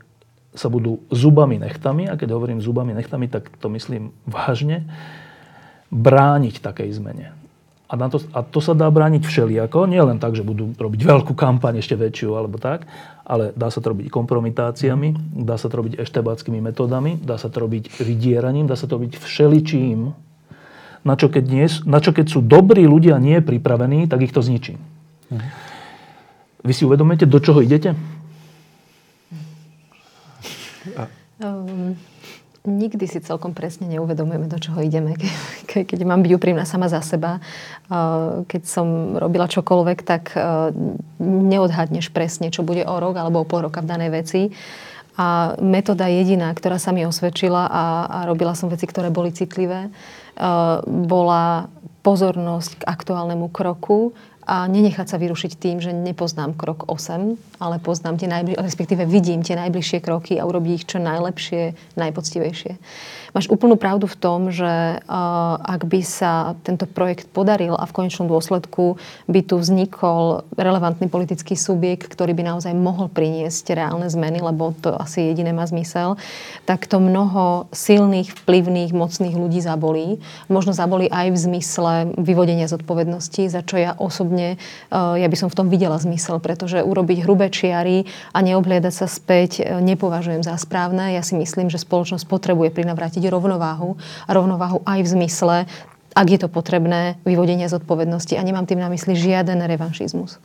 sa budú zubami nechtami, a keď hovorím zubami nechtami, tak to myslím vážne, brániť takej zmene. A, na to, a to sa dá brániť všelijako, nie len tak, že budú robiť veľkú kampaň, ešte väčšiu alebo tak, ale dá sa to robiť kompromitáciami, dá sa to robiť eštebáckými metódami, dá sa to robiť vydieraním, dá sa to robiť všeličím, na čo keď, nie, na čo keď sú dobrí ľudia nie pripravení, tak ich to zničí. Mhm. Vy si uvedomujete, do čoho idete? Um, nikdy si celkom presne neuvedomujeme, do čoho ideme. Ke, keď mám byť úprimná sama za seba, keď som robila čokoľvek, tak neodhadneš presne, čo bude o rok alebo o pol roka v danej veci. A metóda jediná, ktorá sa mi osvedčila a, a robila som veci, ktoré boli citlivé, bola pozornosť k aktuálnemu kroku a nenechať sa vyrušiť tým, že nepoznám krok 8, ale poznám tie najbliž- respektíve vidím tie najbližšie kroky a urobiť ich čo najlepšie, najpoctivejšie. Máš úplnú pravdu v tom, že uh, ak by sa tento projekt podaril a v konečnom dôsledku by tu vznikol relevantný politický subjekt, ktorý by naozaj mohol priniesť reálne zmeny, lebo to asi jediné má zmysel, tak to mnoho silných, vplyvných, mocných ľudí zabolí. Možno zabolí aj v zmysle vyvodenia zodpovednosti, za čo ja osobne, uh, ja by som v tom videla zmysel, pretože urobiť hrubé čiary a neobliadať sa späť uh, nepovažujem za správne. Ja si myslím, že spoločnosť potrebuje prinavrátiť nájsť rovnováhu. A rovnováhu aj v zmysle, ak je to potrebné, vyvodenia zodpovednosti. A nemám tým na mysli žiaden revanšizmus.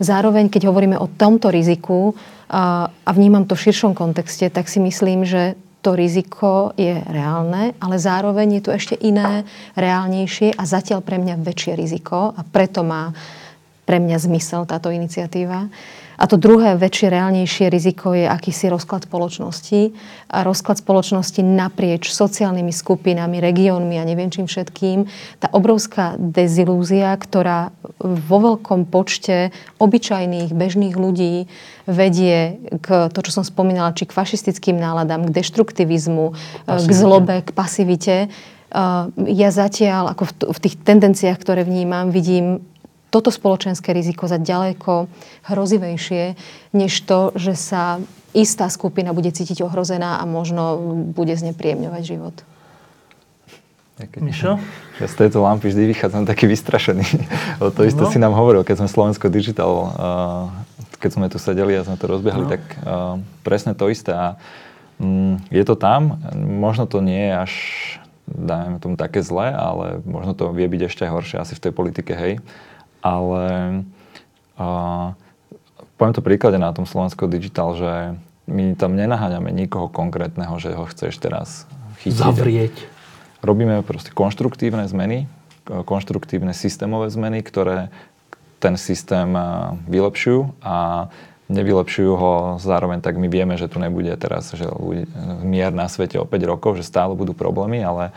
Zároveň, keď hovoríme o tomto riziku a, a vnímam to v širšom kontexte, tak si myslím, že to riziko je reálne, ale zároveň je tu ešte iné, reálnejšie a zatiaľ pre mňa väčšie riziko a preto má pre mňa zmysel táto iniciatíva. A to druhé, väčšie, reálnejšie riziko je akýsi rozklad spoločnosti. A rozklad spoločnosti naprieč sociálnymi skupinami, regiónmi a neviem čím všetkým. Tá obrovská dezilúzia, ktorá vo veľkom počte obyčajných, bežných ľudí vedie k to, čo som spomínala, či k fašistickým náladám, k deštruktivizmu, pasivite. k zlobe, k pasivite. Ja zatiaľ, ako v tých tendenciách, ktoré vnímam, vidím toto spoločenské riziko za ďaleko hrozivejšie, než to, že sa istá skupina bude cítiť ohrozená a možno bude znepríjemňovať život. Mišo? Ja z tejto lampy vždy vychádzam taký vystrašený. O to isté no. si nám hovoril, keď sme Slovensko Digital, uh, keď sme tu sedeli a sme to rozbiehali, no. tak uh, presne to isté. A um, je to tam, možno to nie je až dajme tomu také zlé, ale možno to vie byť ešte horšie asi v tej politike, hej ale uh, poviem to príklade na tom Slovensko Digital, že my tam nenaháňame nikoho konkrétneho, že ho chceš teraz chytiť. Zavrieť. Robíme proste konštruktívne zmeny, konštruktívne systémové zmeny, ktoré ten systém vylepšujú a nevylepšujú ho zároveň, tak my vieme, že tu nebude teraz že mier na svete o 5 rokov, že stále budú problémy, ale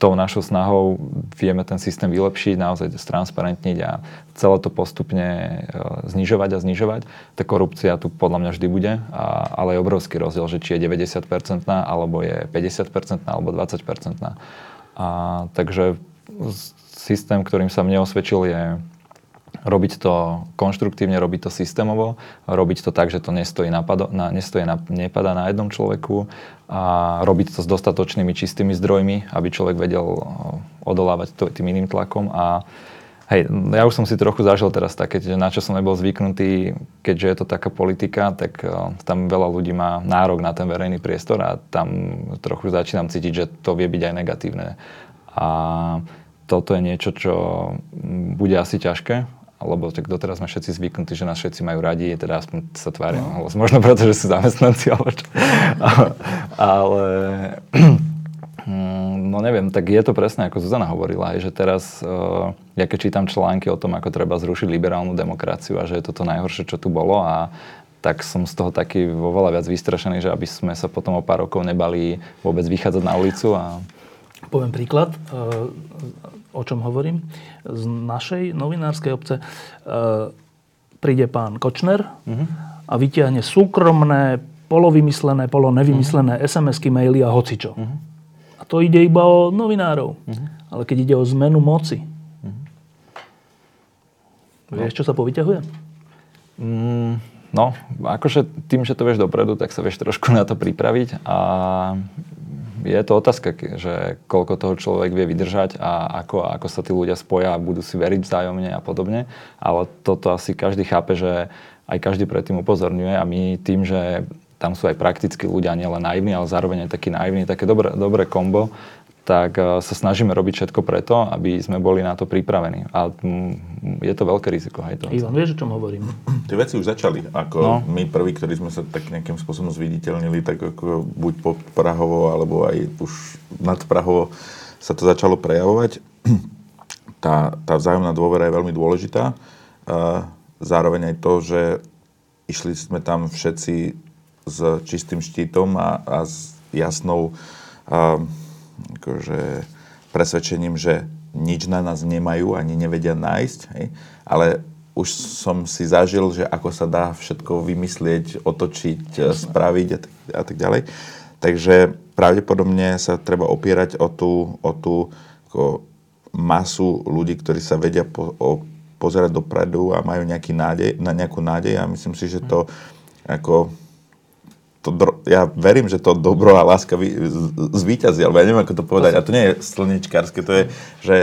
tou našou snahou vieme ten systém vylepšiť, naozaj stransparentniť a celé to postupne e, znižovať a znižovať. Tá korupcia tu podľa mňa vždy bude, a, ale je obrovský rozdiel, že či je 90% alebo je 50% alebo 20%. A, takže systém, ktorým sa mne osvedčil, je robiť to konštruktívne, robiť to systémovo, robiť to tak, že to nestojí, napado, na, nestojí na, nepadá na jednom človeku a robiť to s dostatočnými čistými zdrojmi, aby človek vedel odolávať tým iným tlakom a Hej, ja už som si trochu zažil teraz také, na čo som nebol zvyknutý, keďže je to taká politika, tak tam veľa ľudí má nárok na ten verejný priestor a tam trochu začínam cítiť, že to vie byť aj negatívne. A toto je niečo, čo bude asi ťažké, lebo tak doteraz sme všetci zvyknutí, že nás všetci majú radi, teda aspoň sa tvária. No. Možno preto, že sú zamestnanci, čo. Ale no neviem, tak je to presne ako Zuzana hovorila, že teraz, uh, ja keď čítam články o tom, ako treba zrušiť liberálnu demokraciu a že je to to najhoršie, čo tu bolo a tak som z toho taký vo veľa viac vystrašený, že aby sme sa potom o pár rokov nebali vôbec vychádzať na ulicu a Poviem príklad, e, o čom hovorím. Z našej novinárskej obce e, príde pán Kočner uh-huh. a vyťahne súkromné, polovymyslené, polonevymyslené uh-huh. SMS-ky, maily a hocičo. Uh-huh. A to ide iba o novinárov. Uh-huh. Ale keď ide o zmenu moci, uh-huh. vieš, čo sa povyťahuje? Mm, no, akože tým, že to vieš dopredu, tak sa vieš trošku na to pripraviť a je to otázka, že koľko toho človek vie vydržať a ako, ako sa tí ľudia spoja a budú si veriť vzájomne a podobne. Ale toto asi každý chápe, že aj každý predtým upozorňuje a my tým, že tam sú aj praktickí ľudia, nielen naivní, ale zároveň aj takí naivní, také dobré, dobré kombo, tak eh, sa snažíme robiť všetko preto, aby sme boli na to pripravení. A mm, je to veľké riziko. Hej, to Ivan, vieš, o čom hovorím? Tie veci už začali. Ako no. my prví, ktorí sme sa tak nejakým spôsobom zviditeľnili, tak ako buď po Prahovo, alebo aj už nad Prahovo sa to začalo prejavovať. Tá, tá vzájomná dôvera je veľmi dôležitá. Zároveň aj to, že išli sme tam všetci s čistým štítom a, a s jasnou a, akože presvedčením, že nič na nás nemajú, ani nevedia nájsť, hej? ale už som si zažil, že ako sa dá všetko vymyslieť, otočiť, Jasne. spraviť a tak, a tak ďalej. Takže pravdepodobne sa treba opierať o tú, o tú ako masu ľudí, ktorí sa vedia po, o, pozerať dopredu a majú nejaký nádej, na nejakú nádej a myslím si, že to ako to, ja verím, že to dobro a láska vy, zvýťazí, alebo ja neviem, ako to povedať. A to nie je slnečkárske, to je, že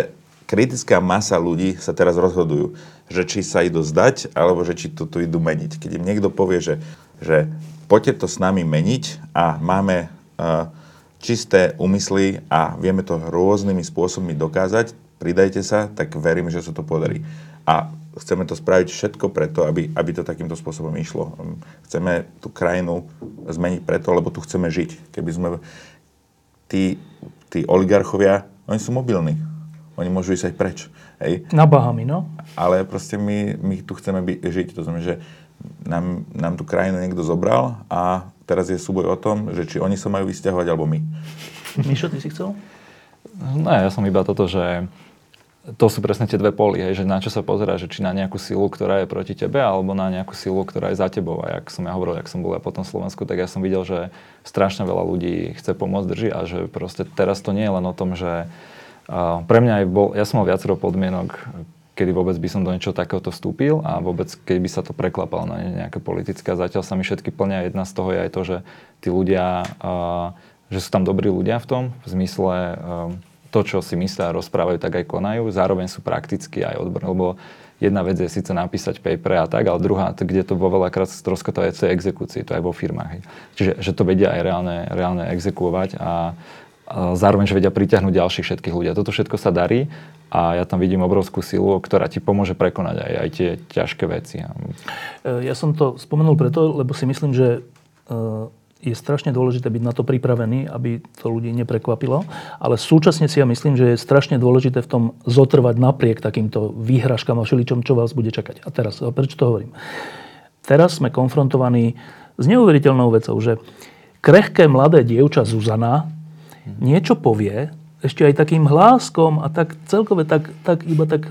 kritická masa ľudí sa teraz rozhodujú, že či sa idú zdať, alebo že či to tu idú meniť. Keď im niekto povie, že, že poďte to s nami meniť a máme uh, čisté úmysly a vieme to rôznymi spôsobmi dokázať, pridajte sa, tak verím, že sa to podarí. A chceme to spraviť všetko preto, aby, aby to takýmto spôsobom išlo. Chceme tú krajinu zmeniť preto, lebo tu chceme žiť. Keby sme... Tí, tí oligarchovia, oni sú mobilní. Oni môžu ísť aj preč. Hej. Na Bahami, no? Ale proste my, my tu chceme by, žiť. To znamená, že nám, nám tú krajinu niekto zobral a teraz je súboj o tom, že či oni sa majú vysťahovať, alebo my. Mišo, ty si chcel? No, ja som iba toto, že to sú presne tie dve poli, hej, že na čo sa pozera, že či na nejakú silu, ktorá je proti tebe, alebo na nejakú silu, ktorá je za tebou. A jak som ja hovoril, jak som bol ja po tom Slovensku, tak ja som videl, že strašne veľa ľudí chce pomôcť drží a že proste teraz to nie je len o tom, že pre mňa aj bol, ja som mal viacero podmienok, kedy vôbec by som do niečoho takéhoto vstúpil a vôbec keď by sa to preklapalo na nejaké politické. A zatiaľ sa mi všetky plnia. Jedna z toho je aj to, že tí ľudia, že sú tam dobrí ľudia v tom, v zmysle to, čo si myslia a rozprávajú, tak aj konajú. Zároveň sú prakticky aj odborní, lebo jedna vec je síce napísať paper a tak, ale druhá, kde to vo veľakrát stroskotáva, je exekúcii, to aj vo firmách. Čiže že to vedia aj reálne, reálne exekuovať a, a zároveň, že vedia pritiahnuť ďalších všetkých ľudí. A toto všetko sa darí a ja tam vidím obrovskú silu, ktorá ti pomôže prekonať aj, aj tie ťažké veci. Ja som to spomenul preto, lebo si myslím, že e, je strašne dôležité byť na to pripravený, aby to ľudí neprekvapilo. Ale súčasne si ja myslím, že je strašne dôležité v tom zotrvať napriek takýmto výhražkám a všeličom, čo vás bude čakať. A teraz, prečo to hovorím? Teraz sme konfrontovaní s neuveriteľnou vecou, že krehké mladé dievča Zuzana niečo povie, ešte aj takým hláskom a tak celkové tak, tak iba tak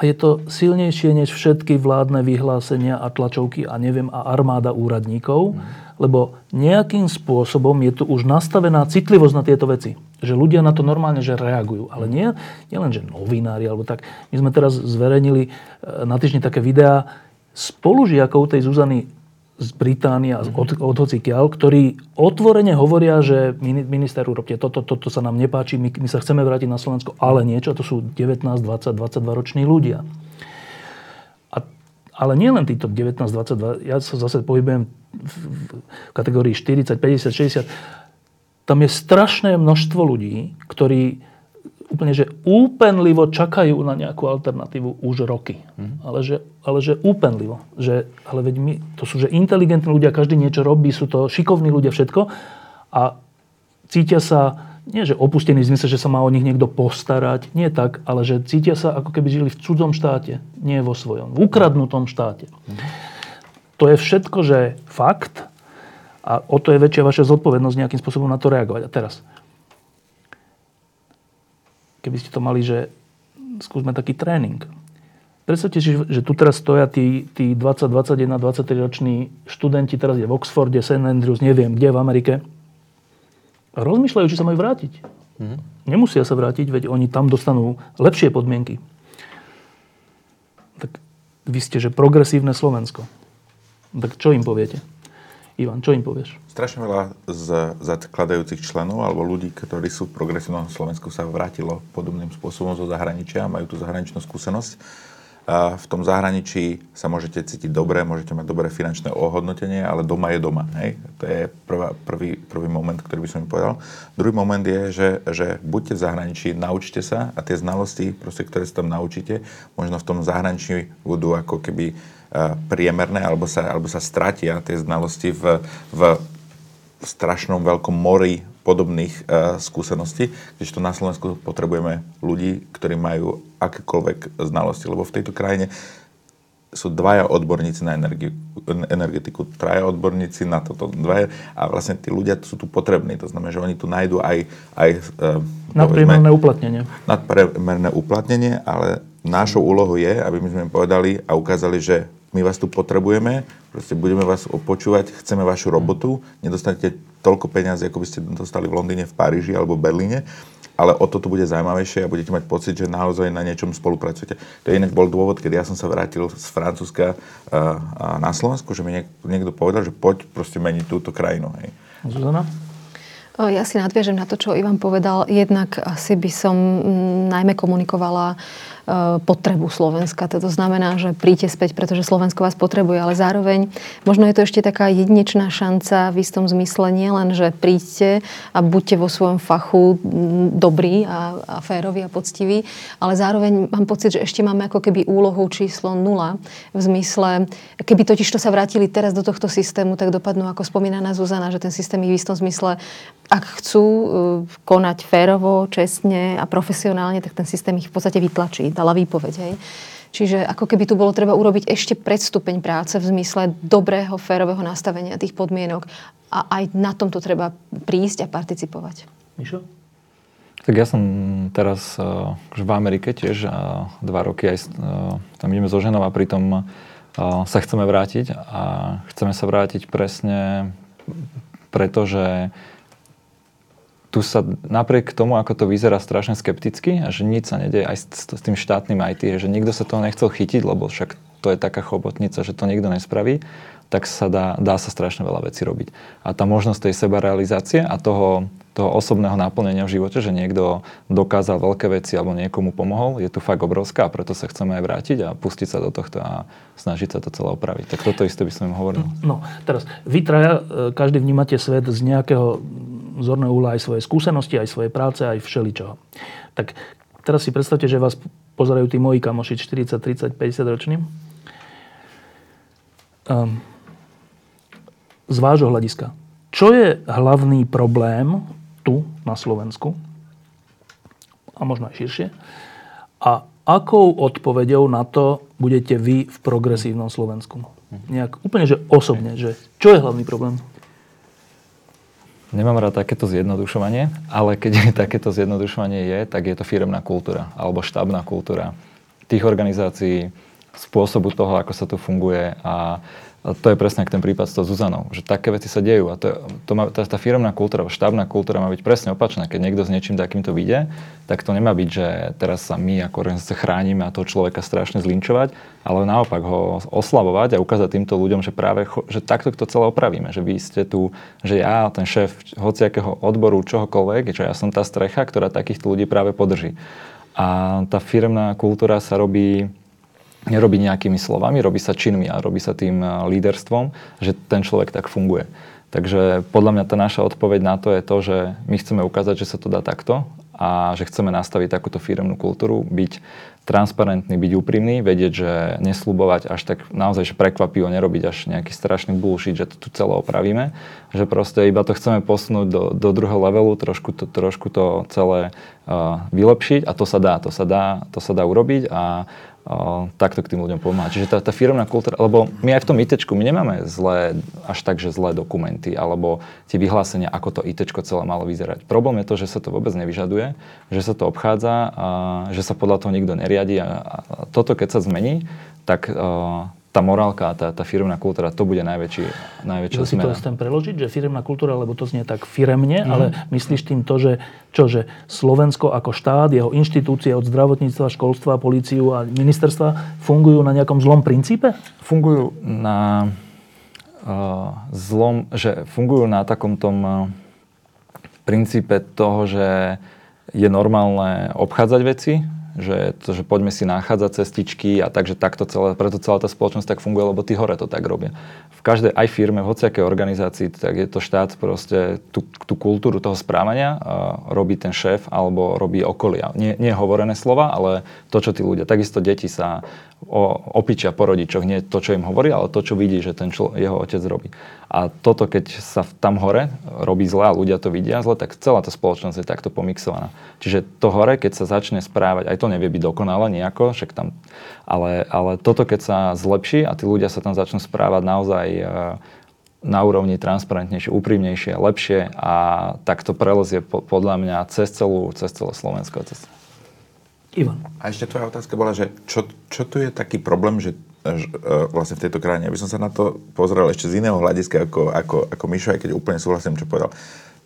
a je to silnejšie než všetky vládne vyhlásenia a tlačovky a neviem a armáda úradníkov. Lebo nejakým spôsobom je tu už nastavená citlivosť na tieto veci. Že ľudia na to normálne že reagujú. Ale nie, nie len, že novinári alebo tak. My sme teraz zverejnili e, na týždni také videá spolužiakov tej Zuzany z Británie a od, od hocikiaľ, ktorí otvorene hovoria, že minister, urobte toto, toto sa nám nepáči, my, my sa chceme vrátiť na Slovensko, ale niečo, to sú 19, 20, 22 roční ľudia. Ale nie len títo 19, 22, ja sa zase pohybujem v kategórii 40, 50, 60. Tam je strašné množstvo ľudí, ktorí úplne, že úpenlivo čakajú na nejakú alternatívu už roky. Mm. Ale, že, ale že úpenlivo. Že, ale veď my, to sú že inteligentní ľudia, každý niečo robí, sú to šikovní ľudia, všetko. A cítia sa nie že opustení v zmysle, že sa má o nich niekto postarať, nie tak, ale že cítia sa ako keby žili v cudzom štáte, nie vo svojom, v ukradnutom štáte. To je všetko, že fakt a o to je väčšia vaša zodpovednosť nejakým spôsobom na to reagovať. A teraz, keby ste to mali, že skúsme taký tréning. Predstavte si, že tu teraz stoja tí, tí 20, 21, 23 roční študenti, teraz je v Oxforde, St. Andrews, neviem kde v Amerike a rozmýšľajú, či sa majú vrátiť. Mm-hmm. Nemusia sa vrátiť, veď oni tam dostanú lepšie podmienky. Tak vy ste, že progresívne Slovensko. Tak čo im poviete? Ivan, čo im povieš? Strašne veľa z zakladajúcich členov alebo ľudí, ktorí sú v progresívnom Slovensku, sa vrátilo podobným spôsobom zo zahraničia, majú tú zahraničnú skúsenosť v tom zahraničí sa môžete cítiť dobre, môžete mať dobré finančné ohodnotenie, ale doma je doma. Hej? To je prvá, prvý, prvý moment, ktorý by som mi povedal. Druhý moment je, že, že buďte v zahraničí, naučte sa a tie znalosti, proste, ktoré sa tam naučíte, možno v tom zahraničí budú ako keby priemerné, alebo sa, alebo sa stratia tie znalosti v, v strašnom veľkom mori podobných uh, skúseností, to na Slovensku potrebujeme ľudí, ktorí majú akékoľvek znalosti, lebo v tejto krajine sú dvaja odborníci na energi- energetiku, traja odborníci na toto, dvaja a vlastne tí ľudia sú tu potrební. To znamená, že oni tu nájdú aj, aj uh, nadpriemerné uplatnenie. Nadpriemerné uplatnenie, ale našou úlohou je, aby my sme im povedali a ukázali, že my vás tu potrebujeme, proste budeme vás počúvať, chceme vašu robotu, nedostanete toľko peniazy, ako by ste dostali v Londýne, v Paríži alebo v Berlíne, ale o to tu bude zaujímavejšie a budete mať pocit, že naozaj na niečom spolupracujete. To je inak bol dôvod, keď ja som sa vrátil z Francúzska na Slovensku, že mi niekto povedal, že poď proste meniť túto krajinu. Hej. Zuzana? Ja si nadviažem na to, čo Ivan povedal. Jednak asi by som najmä komunikovala potrebu Slovenska. To znamená, že príďte späť, pretože Slovensko vás potrebuje, ale zároveň možno je to ešte taká jedinečná šanca v istom zmysle, nie len, že príďte a buďte vo svojom fachu dobrí a, a féroví a poctiví, ale zároveň mám pocit, že ešte máme ako keby úlohu číslo nula v zmysle, keby totiž to sa vrátili teraz do tohto systému, tak dopadnú ako spomínaná Zuzana, že ten systém ich v istom zmysle ak chcú e, konať férovo, čestne a profesionálne, tak ten systém ich v podstate vytlačí, dala výpoveď. Hej. Čiže ako keby tu bolo treba urobiť ešte predstupeň práce v zmysle dobrého, férového nastavenia tých podmienok a aj na tomto treba prísť a participovať. Mišo? Tak ja som teraz uh, v Amerike tiež uh, dva roky aj uh, tam ideme so ženou a pritom uh, sa chceme vrátiť a chceme sa vrátiť presne preto, že tu sa napriek tomu, ako to vyzerá strašne skepticky a že nič sa nedieje aj s, s tým štátnym IT, že nikto sa toho nechcel chytiť, lebo však to je taká chobotnica, že to nikto nespraví, tak sa dá, dá sa strašne veľa vecí robiť. A tá možnosť tej sebarealizácie a toho, toho osobného naplnenia v živote, že niekto dokázal veľké veci alebo niekomu pomohol, je tu fakt obrovská a preto sa chceme aj vrátiť a pustiť sa do tohto a snažiť sa to celé opraviť. Tak toto isté by som im hovoril. No, teraz, vy traja, e, každý vnímate svet z nejakého zorného uhla aj svoje skúsenosti, aj svoje práce, aj všeličoho. Tak teraz si predstavte, že vás pozerajú tí moji kamoši 40, 30, 50 roční. Um, z vášho hľadiska, čo je hlavný problém tu na Slovensku a možno aj širšie a akou odpovedou na to budete vy v progresívnom Slovensku? Nejak úplne, že osobne, že čo je hlavný problém? Nemám rád takéto zjednodušovanie, ale keď takéto zjednodušovanie je, tak je to firemná kultúra alebo štábna kultúra tých organizácií, spôsobu toho, ako sa tu funguje a a to je presne ten prípad s Zuzanou, že také veci sa dejú a to, to má, tá, tá firmná kultúra, štábna kultúra má byť presne opačná. Keď niekto s niečím takýmto vyjde, tak to nemá byť, že teraz sa my ako organizácia chránime a toho človeka strašne zlinčovať, ale naopak ho oslavovať a ukázať týmto ľuďom, že práve že takto to celé opravíme, že vy ste tu, že ja, ten šéf hociakého odboru, čohokoľvek, že ja som tá strecha, ktorá takýchto ľudí práve podrží. A tá firmná kultúra sa robí nerobí nejakými slovami, robí sa činmi a robí sa tým eh, líderstvom, že ten človek tak funguje. Takže podľa mňa tá naša odpoveď na to je to, že my chceme ukázať, že sa to dá takto a že chceme nastaviť takúto firemnú kultúru, byť transparentný, byť úprimný, vedieť, že neslubovať až tak naozaj, že prekvapivo nerobiť až nejaký strašný bullshit, že to tu celé opravíme, že proste iba to chceme posunúť do, do druhého levelu, trošku to, trošku to celé uh, vylepšiť a to sa dá, to sa dá, to sa dá urobiť a takto k tým ľuďom pomáhať. Čiže tá, tá firmná kultúra, lebo my aj v tom IT my nemáme zlé, až tak, že zlé dokumenty, alebo tie vyhlásenia, ako to IT celé malo vyzerať. Problém je to, že sa to vôbec nevyžaduje, že sa to obchádza, a že sa podľa toho nikto neriadi a, a toto keď sa zmení, tak uh, tá morálka a tá, tá firmná kultúra, to bude najväčší, najväčšia zmena. si to chcem preložiť, že firmná kultúra, lebo to znie tak firemne, mm. ale myslíš tým to, že, čo, že Slovensko ako štát, jeho inštitúcie od zdravotníctva, školstva, políciu a ministerstva fungujú na nejakom zlom princípe? Fungujú na uh, zlom, že fungujú na takom tom uh, princípe toho, že je normálne obchádzať veci, že, to, že poďme si nachádzať cestičky a takže takto celé, preto celá tá spoločnosť tak funguje, lebo tí hore to tak robia. V každej aj firme, v hociakej organizácii, tak je to štát proste tú, tú kultúru toho správania uh, robí ten šéf alebo robí okolia. Nie, nie hovorené slova, ale to, čo tí ľudia. Takisto deti sa o, opičia po rodičoch, nie to, čo im hovorí, ale to, čo vidí, že ten člo, jeho otec robí. A toto, keď sa tam hore robí zle a ľudia to vidia zle, tak celá tá spoločnosť je takto pomixovaná. Čiže to hore, keď sa začne správať, aj to nevie byť dokonale nejako, však tam, ale, ale toto, keď sa zlepší a tí ľudia sa tam začnú správať naozaj e, na úrovni transparentnejšie, úprimnejšie, lepšie a tak to prelezie podľa mňa cez celú, cez celé Slovensko. Cez... Ivan. A ešte tvoja otázka bola, že čo, čo tu je taký problém, že vlastne v tejto krajine. Aby som sa na to pozrel ešte z iného hľadiska ako, ako, ako Mišo, aj keď úplne súhlasím, čo povedal.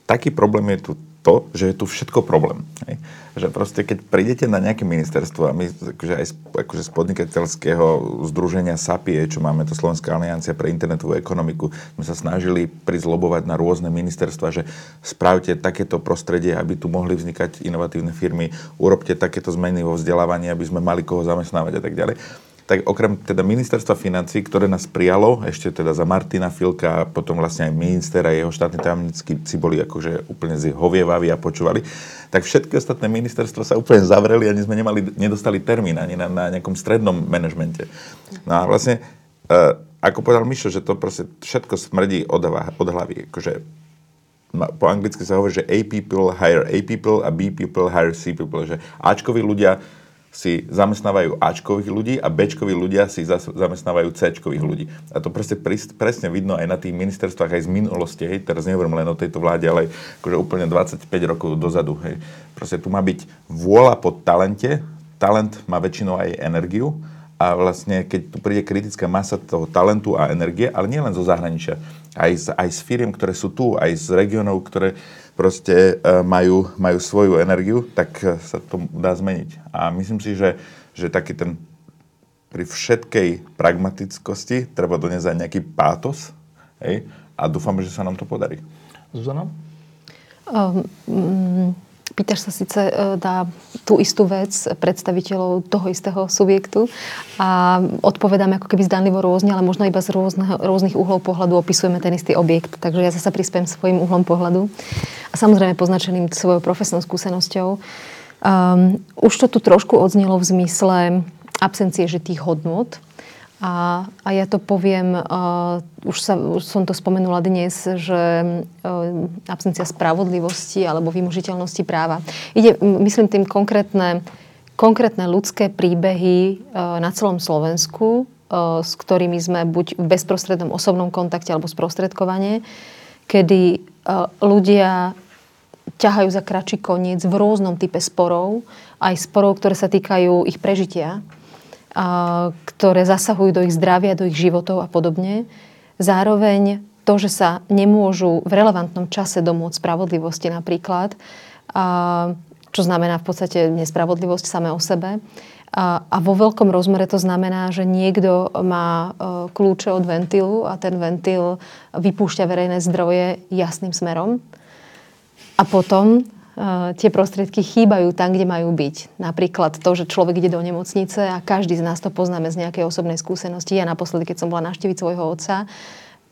Taký problém je tu to, že je tu všetko problém. Hej? Že proste, keď prídete na nejaké ministerstvo a my akože aj z, akože z podnikateľského združenia SAPIE, čo máme, to Slovenská aliancia pre internetovú ekonomiku, sme sa snažili prizlobovať na rôzne ministerstva, že spravte takéto prostredie, aby tu mohli vznikať inovatívne firmy, urobte takéto zmeny vo vzdelávaní, aby sme mali koho zamestnávať a tak ďalej tak okrem teda ministerstva financí, ktoré nás prijalo, ešte teda za Martina Filka a potom vlastne aj minister a jeho štátni tajomníci boli akože úplne zhovievaví a počúvali, tak všetky ostatné ministerstva sa úplne zavreli ani sme nemali, nedostali termín ani na, na nejakom strednom manažmente. No a vlastne, uh, ako povedal Mišo, že to proste všetko smrdí od, od hlavy. Akože po anglicky sa hovorí, že A people hire A people a B people hire C people. Že Ačkoví ľudia si zamestnávajú Ačkových ľudí a Bčkoví ľudia si zamestnávajú Cčkových ľudí. A to presne, presne vidno aj na tých ministerstvách aj z minulosti. Hej. Teraz nehovorím len o tejto vláde, ale akože úplne 25 rokov dozadu. Hej. Proste tu má byť vôľa po talente. Talent má väčšinou aj energiu. A vlastne, keď tu príde kritická masa toho talentu a energie, ale nie len zo zahraničia, aj z, aj z firiem, ktoré sú tu, aj z regionov, ktoré proste e, majú, majú svoju energiu, tak e, sa to dá zmeniť. A myslím si, že, že taký ten pri všetkej pragmatickosti treba doniesť aj nejaký pátos hej? a dúfam, že sa nám to podarí. Zuzana? Um, um, Pýtaš sa síce na e, tú istú vec predstaviteľov toho istého subjektu a odpovedáme ako keby zdanlivo rôzne, ale možno iba z rôzneho, rôznych uhlov pohľadu opisujeme ten istý objekt. Takže ja zase prispiem svojim uhlom pohľadu a samozrejme poznačeným svojou profesnou skúsenosťou. Um, už to tu trošku odznelo v zmysle absencie žitých hodnot. A, a ja to poviem, uh, už, sa, už som to spomenula dnes, že uh, absencia spravodlivosti alebo vymožiteľnosti práva. Ide, myslím tým konkrétne, konkrétne ľudské príbehy uh, na celom Slovensku, uh, s ktorými sme buď v bezprostrednom osobnom kontakte alebo sprostredkovanie, kedy uh, ľudia ťahajú za kračí koniec v rôznom type sporov, aj sporov, ktoré sa týkajú ich prežitia ktoré zasahujú do ich zdravia, do ich životov a podobne. Zároveň to, že sa nemôžu v relevantnom čase domôcť spravodlivosti napríklad, čo znamená v podstate nespravodlivosť samé o sebe. A, vo veľkom rozmere to znamená, že niekto má e, kľúče od ventilu a ten ventil vypúšťa verejné zdroje jasným smerom. A potom tie prostriedky chýbajú tam, kde majú byť. Napríklad to, že človek ide do nemocnice a každý z nás to poznáme z nejakej osobnej skúsenosti. Ja naposledy, keď som bola naštíviť svojho otca,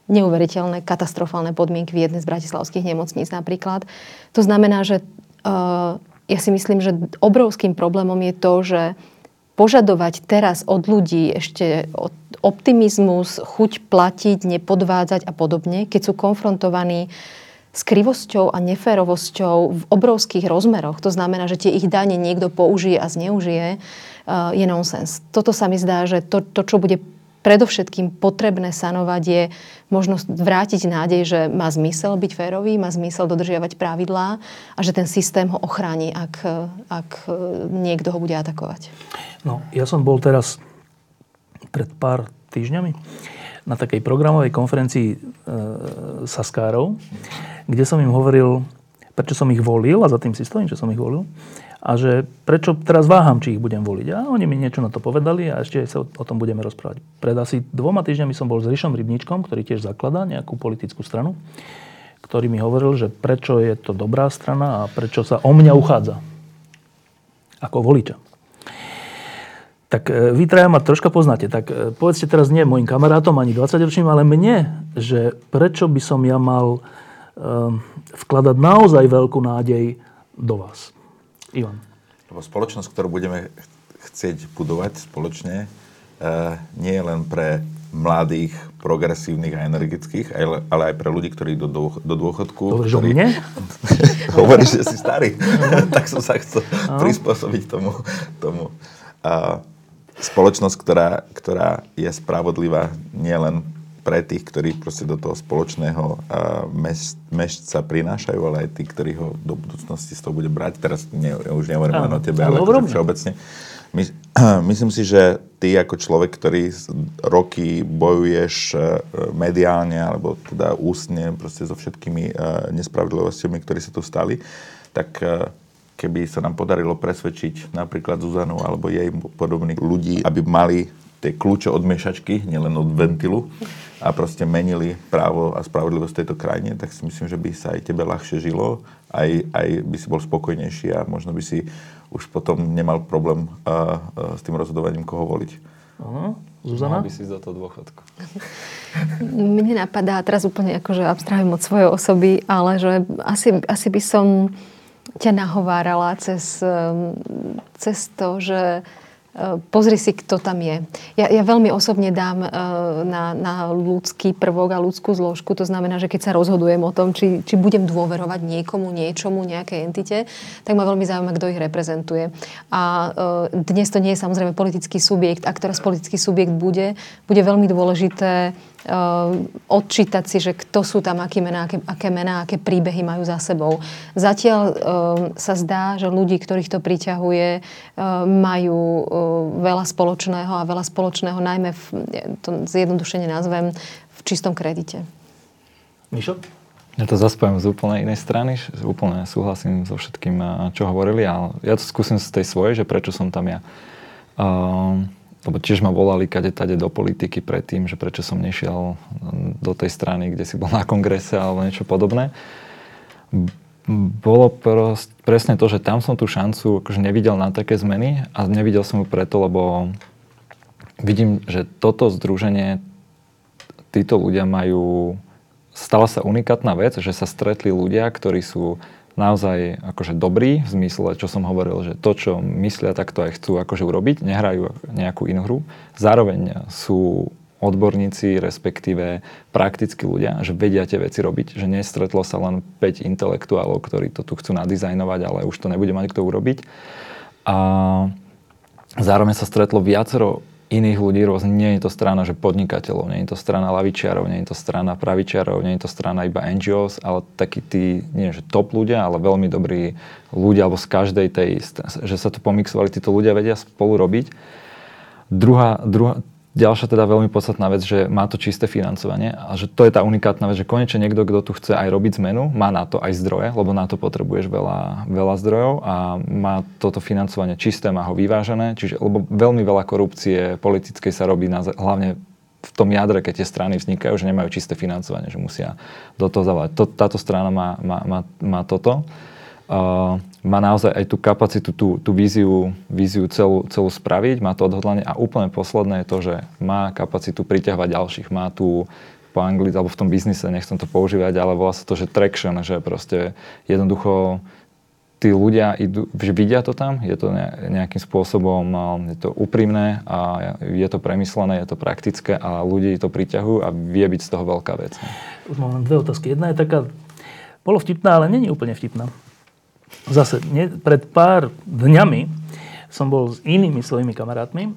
neuveriteľné, katastrofálne podmienky v jednej z bratislavských nemocníc napríklad. To znamená, že uh, ja si myslím, že obrovským problémom je to, že požadovať teraz od ľudí ešte optimizmus, chuť platiť, nepodvádzať a podobne, keď sú konfrontovaní uh, s krivosťou a neférovosťou v obrovských rozmeroch, to znamená, že tie ich dane niekto použije a zneužije, eh, je nonsens. Toto sa mi zdá, že to, to čo bude predovšetkým potrebné sanovať, je možnosť vrátiť nádej, že má zmysel byť férový, má zmysel dodržiavať pravidlá a že ten systém ho ochráni, ak, ak niekto ho bude atakovať. No, ja som bol teraz pred pár týždňami na takej programovej konferencii e, Saskárov, kde som im hovoril, prečo som ich volil a za tým si stojím, že som ich volil a že prečo teraz váham, či ich budem voliť. A oni mi niečo na to povedali a ešte sa o, tom budeme rozprávať. Pred asi dvoma týždňami som bol s Rišom Rybničkom, ktorý tiež zakladá nejakú politickú stranu, ktorý mi hovoril, že prečo je to dobrá strana a prečo sa o mňa uchádza ako voliča. Tak e, vy traja ma troška poznáte. Tak e, povedzte teraz nie mojim kamarátom, ani 20-ročným, ale mne, že prečo by som ja mal vkladať naozaj veľkú nádej do vás. Ivan. Lebo spoločnosť, ktorú budeme chcieť budovať spoločne, uh, nie je len pre mladých, progresívnych a energických, ale, aj pre ľudí, ktorí do, do, do dôchodku... Hovoríš ktorí... o mne? Hovoríš, že si starý. tak som sa chcel no. prispôsobiť tomu. tomu. A spoločnosť, ktorá, ktorá je spravodlivá nielen pre tých, ktorí proste do toho spoločného meš, mešca prinášajú, ale aj tí, ktorí ho do budúcnosti z toho bude brať. Teraz ne, už nehovorím len o tebe, ale akože všeobecne. My, myslím si, že ty ako človek, ktorý roky bojuješ e, mediálne alebo teda ústne proste so všetkými e, nespravodlivostiami, ktoré sa tu stali, tak e, keby sa nám podarilo presvedčiť napríklad Zuzanu alebo jej podobných ľudí, aby mali tie kľúče od miešačky, nielen od ventilu a proste menili právo a spravodlivosť v tejto krajine, tak si myslím, že by sa aj tebe ľahšie žilo, aj, aj by si bol spokojnejší a možno by si už potom nemal problém uh, uh, s tým rozhodovaním, koho voliť. Aha. Zuzana? Mal by si za to dôchodku. Mne napadá, teraz úplne akože abstrahujem od svojej osoby, ale že asi, asi by som ťa nahovárala cez, cez to, že pozri si, kto tam je. Ja, ja veľmi osobne dám eh, na, na ľudský prvok a ľudskú zložku. To znamená, že keď sa rozhodujem o tom, či, či budem dôverovať niekomu, niečomu, nejakej entite, tak ma veľmi zaujíma, kto ich reprezentuje. A eh, dnes to nie je samozrejme politický subjekt. Ak teraz politický subjekt bude, bude veľmi dôležité odčítať si, že kto sú tam, aké mená, aké, aké mená, aké príbehy majú za sebou. Zatiaľ sa zdá, že ľudí, ktorých to priťahuje, majú veľa spoločného a veľa spoločného najmä, v, to zjednodušene nazvem, v čistom kredite. Mišo? Ja to zaspojím z úplne inej strany, úplne súhlasím so všetkým, čo hovorili, ale ja to skúsim z tej svojej, že prečo som tam ja. Uh, lebo tiež ma volali kade tade do politiky predtým, že prečo som nešiel do tej strany, kde si bol na kongrese alebo niečo podobné. Bolo prost, presne to, že tam som tú šancu akože nevidel na také zmeny a nevidel som ju preto, lebo vidím, že toto združenie, títo ľudia majú, stala sa unikátna vec, že sa stretli ľudia, ktorí sú naozaj akože dobrí, v zmysle, čo som hovoril, že to, čo myslia, tak to aj chcú akože urobiť, nehrajú nejakú inú hru. Zároveň sú odborníci, respektíve praktickí ľudia, že vedia tie veci robiť, že nestretlo sa len 5 intelektuálov, ktorí to tu chcú nadizajnovať, ale už to nebude mať kto urobiť. A zároveň sa stretlo viacero iných ľudí, rôzne, nie je to strana že podnikateľov, nie je to strana lavičiarov, nie je to strana pravičiarov, nie je to strana iba NGOs, ale takí tí, nie že top ľudia, ale veľmi dobrí ľudia, alebo z každej tej, že sa tu pomixovali, títo ľudia vedia spolu robiť. Druhá, druhá, Ďalšia teda veľmi podstatná vec, že má to čisté financovanie a že to je tá unikátna vec, že konečne niekto, kto tu chce aj robiť zmenu, má na to aj zdroje, lebo na to potrebuješ veľa, veľa zdrojov a má toto financovanie čisté, má ho vyvážené, čiže lebo veľmi veľa korupcie politickej sa robí na, hlavne v tom jadre, keď tie strany vznikajú, že nemajú čisté financovanie, že musia do toho zavať. To, táto strana má, má, má, má toto uh, má naozaj aj tú kapacitu, tú, tú víziu, víziu celú, celú spraviť, má to odhodlanie a úplne posledné je to, že má kapacitu priťahovať ďalších, má tu po anglicky, alebo v tom biznise, nechcem to používať, ale volá sa to, že traction, že proste jednoducho tí ľudia idú, že vidia to tam, je to nejakým spôsobom, je to úprimné a je to premyslené, je to praktické a ľudí to priťahujú a vie byť z toho veľká vec. Už mám dve otázky. Jedna je taká, bolo vtipná, ale není úplne vtipná. Zase, nie, pred pár dňami som bol s inými svojimi kamarátmi e,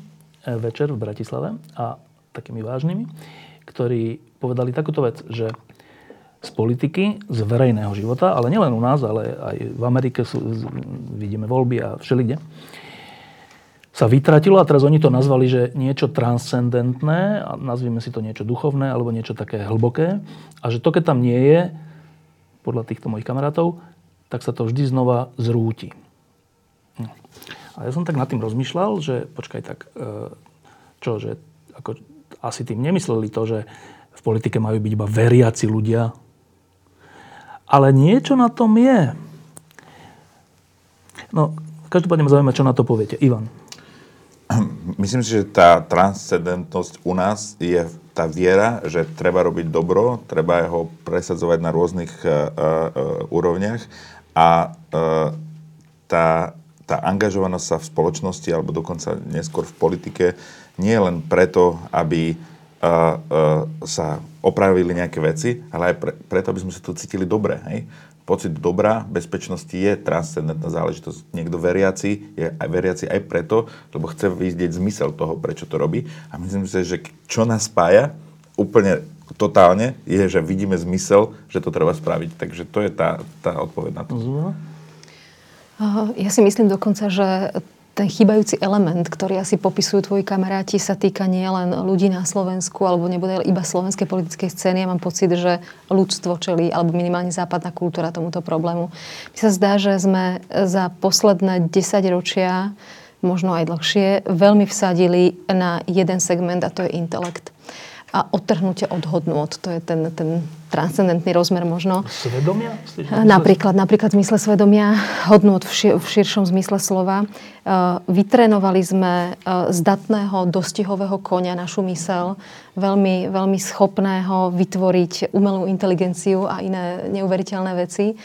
večer v Bratislave a takými vážnymi, ktorí povedali takúto vec, že z politiky, z verejného života, ale nielen u nás, ale aj v Amerike sú, vidíme voľby a všelikde, sa vytratilo a teraz oni to nazvali, že niečo transcendentné, a nazvime si to niečo duchovné alebo niečo také hlboké a že to, keď tam nie je, podľa týchto mojich kamarátov, tak sa to vždy znova zrúti. No. A ja som tak nad tým rozmýšľal, že počkaj tak, e, čo, že ako, asi tým nemysleli to, že v politike majú byť iba veriaci ľudia. Ale niečo na tom je. No, každopádne ma zaujíma, čo na to poviete. Ivan. Myslím si, že tá transcendentnosť u nás je tá viera, že treba robiť dobro, treba ho presadzovať na rôznych uh, uh, úrovniach a e, tá, tá angažovanosť sa v spoločnosti alebo dokonca neskôr v politike nie je len preto, aby e, uh, sa opravili nejaké veci, ale aj pre, preto, aby sme sa tu cítili dobre. Hej? Pocit dobra, bezpečnosti je transcendentná záležitosť. Niekto veriaci je aj veriaci aj preto, lebo chce vidieť zmysel toho, prečo to robí. A myslím si, že čo nás spája úplne totálne, je, že vidíme zmysel, že to treba spraviť. Takže to je tá, tá odpoveď na to. Ja si myslím dokonca, že ten chýbajúci element, ktorý asi popisujú tvoji kamaráti, sa týka nielen ľudí na Slovensku, alebo nebude iba slovenskej politickej scény. Ja mám pocit, že ľudstvo čelí, alebo minimálne západná kultúra tomuto problému. Mi sa zdá, že sme za posledné 10 ročia, možno aj dlhšie, veľmi vsadili na jeden segment a to je intelekt a odtrhnutie od hodnôt. To je ten, ten transcendentný rozmer možno. Svedomia? Napríklad, napríklad v zmysle svedomia, hodnôt v, šir, v širšom zmysle slova. Uh, vytrénovali sme uh, zdatného, dostihového konia našu mysel, veľmi, veľmi schopného vytvoriť umelú inteligenciu a iné neuveriteľné veci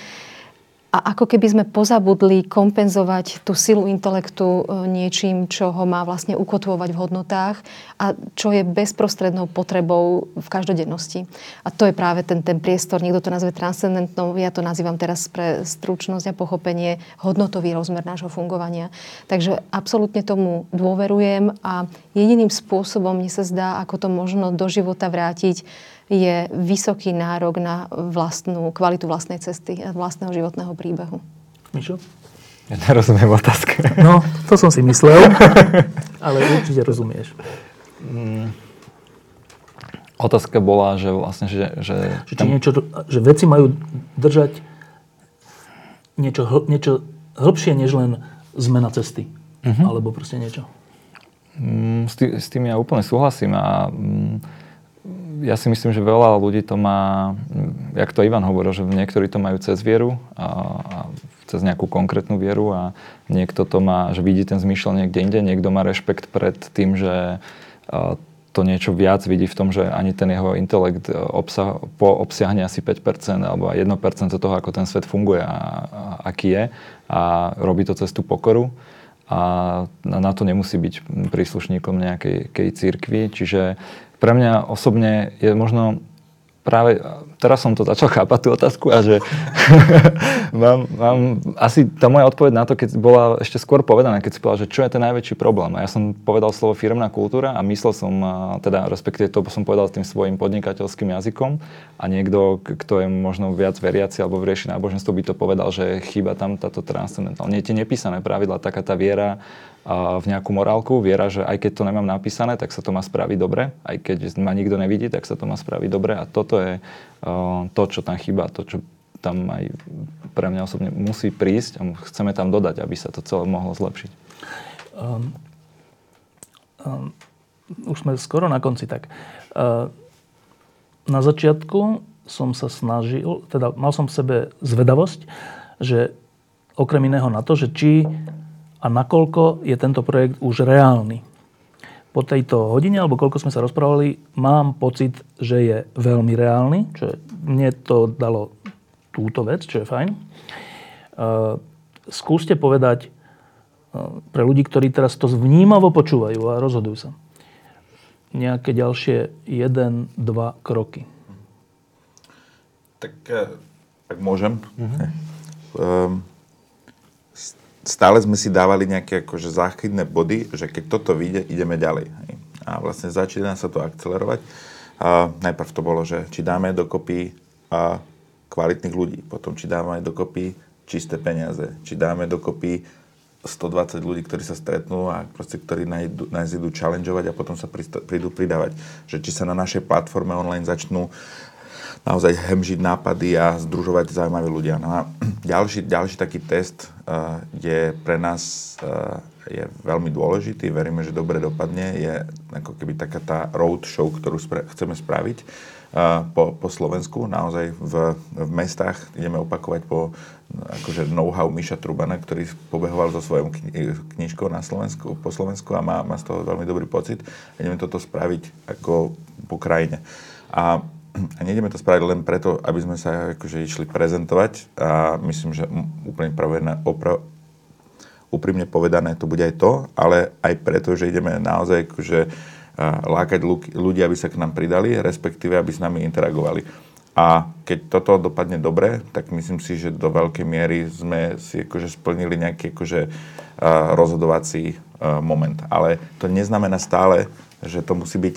a ako keby sme pozabudli kompenzovať tú silu intelektu e, niečím, čo ho má vlastne ukotvovať v hodnotách a čo je bezprostrednou potrebou v každodennosti. A to je práve ten, ten priestor, niekto to nazve transcendentnou, ja to nazývam teraz pre stručnosť a pochopenie, hodnotový rozmer nášho fungovania. Takže absolútne tomu dôverujem a jediným spôsobom, mne sa zdá, ako to možno do života vrátiť, je vysoký nárok na vlastnú kvalitu vlastnej cesty, vlastného životného príbehu. Mišo? Ja nerozumiem otázke. No, to som si myslel, ale určite rozumieš. Mm. Otázka bola, že vlastne, že... Že, že, tam... niečo, že veci majú držať niečo, niečo hĺbšie, než len zmena cesty. Uh-huh. Alebo proste niečo. Mm, s, tým, s tým ja úplne súhlasím a mm, ja si myslím, že veľa ľudí to má, jak to Ivan hovoril, že niektorí to majú cez vieru a, a cez nejakú konkrétnu vieru a niekto to má, že vidí ten zmyšľal niekde inde, niekto má rešpekt pred tým, že to niečo viac vidí v tom, že ani ten jeho intelekt obsah, po obsiahne asi 5% alebo 1% toho, ako ten svet funguje a, a aký je a robí to cez tú pokoru a na to nemusí byť príslušníkom nejakej církvy. Čiže pre mňa osobne je možno práve teraz som to začal chápať tú otázku a že mám, mám, asi tá moja odpoveď na to, keď bola ešte skôr povedaná, keď si povedal, že čo je ten najväčší problém. A ja som povedal slovo firmná kultúra a myslel som, teda respektíve to som povedal tým svojim podnikateľským jazykom a niekto, kto je možno viac veriaci alebo rieši náboženstvo, by to povedal, že chýba tam táto transcendentálne. Nie tie nepísané pravidla, taká tá viera, v nejakú morálku, viera, že aj keď to nemám napísané, tak sa to má spraviť dobre, aj keď ma nikto nevidí, tak sa to má spraviť dobre a toto je to, čo tam chýba, to, čo tam aj pre mňa osobne musí prísť a chceme tam dodať, aby sa to celé mohlo zlepšiť. Um, um, už sme skoro na konci tak. Uh, na začiatku som sa snažil, teda mal som v sebe zvedavosť, že okrem iného na to, že či a nakoľko je tento projekt už reálny. Po tejto hodine, alebo koľko sme sa rozprávali, mám pocit, že je veľmi reálny, čo je, mne to dalo túto vec, čo je fajn. Uh, skúste povedať uh, pre ľudí, ktorí teraz to vnímavo počúvajú a rozhodujú sa, nejaké ďalšie jeden, dva kroky. Tak, tak môžem. Uh-huh. Um, stále sme si dávali nejaké akože záchytné body, že keď toto vyjde, ideme ďalej. A vlastne začína sa to akcelerovať. A najprv to bolo, že či dáme dokopy a kvalitných ľudí, potom či dáme dokopy čisté peniaze, či dáme dokopy 120 ľudí, ktorí sa stretnú a proste, ktorí nás idú challengeovať a potom sa prídu pridávať. Že či sa na našej platforme online začnú naozaj hemžiť nápady a združovať zaujímaví ľudia. No a ďalší, ďalší taký test uh, je pre nás uh, je veľmi dôležitý, veríme, že dobre dopadne, je ako keby taká tá road ktorú spra- chceme spraviť uh, po, po Slovensku. Naozaj v, v mestách ideme opakovať po akože know-how Miša Trubana, ktorý pobehoval so svojou kni- knižkou na Slovensku, po Slovensku a má, má z toho veľmi dobrý pocit. Ideme toto spraviť ako po krajine. A a nejdeme to spraviť len preto, aby sme sa akože išli prezentovať a myslím, že úplne pravené, opra, úprimne povedané to bude aj to, ale aj preto, že ideme naozaj akože lákať ľudí, aby sa k nám pridali, respektíve aby s nami interagovali. A keď toto dopadne dobre, tak myslím si, že do veľkej miery sme si akože splnili nejaký akože, rozhodovací moment. Ale to neznamená stále, že to musí byť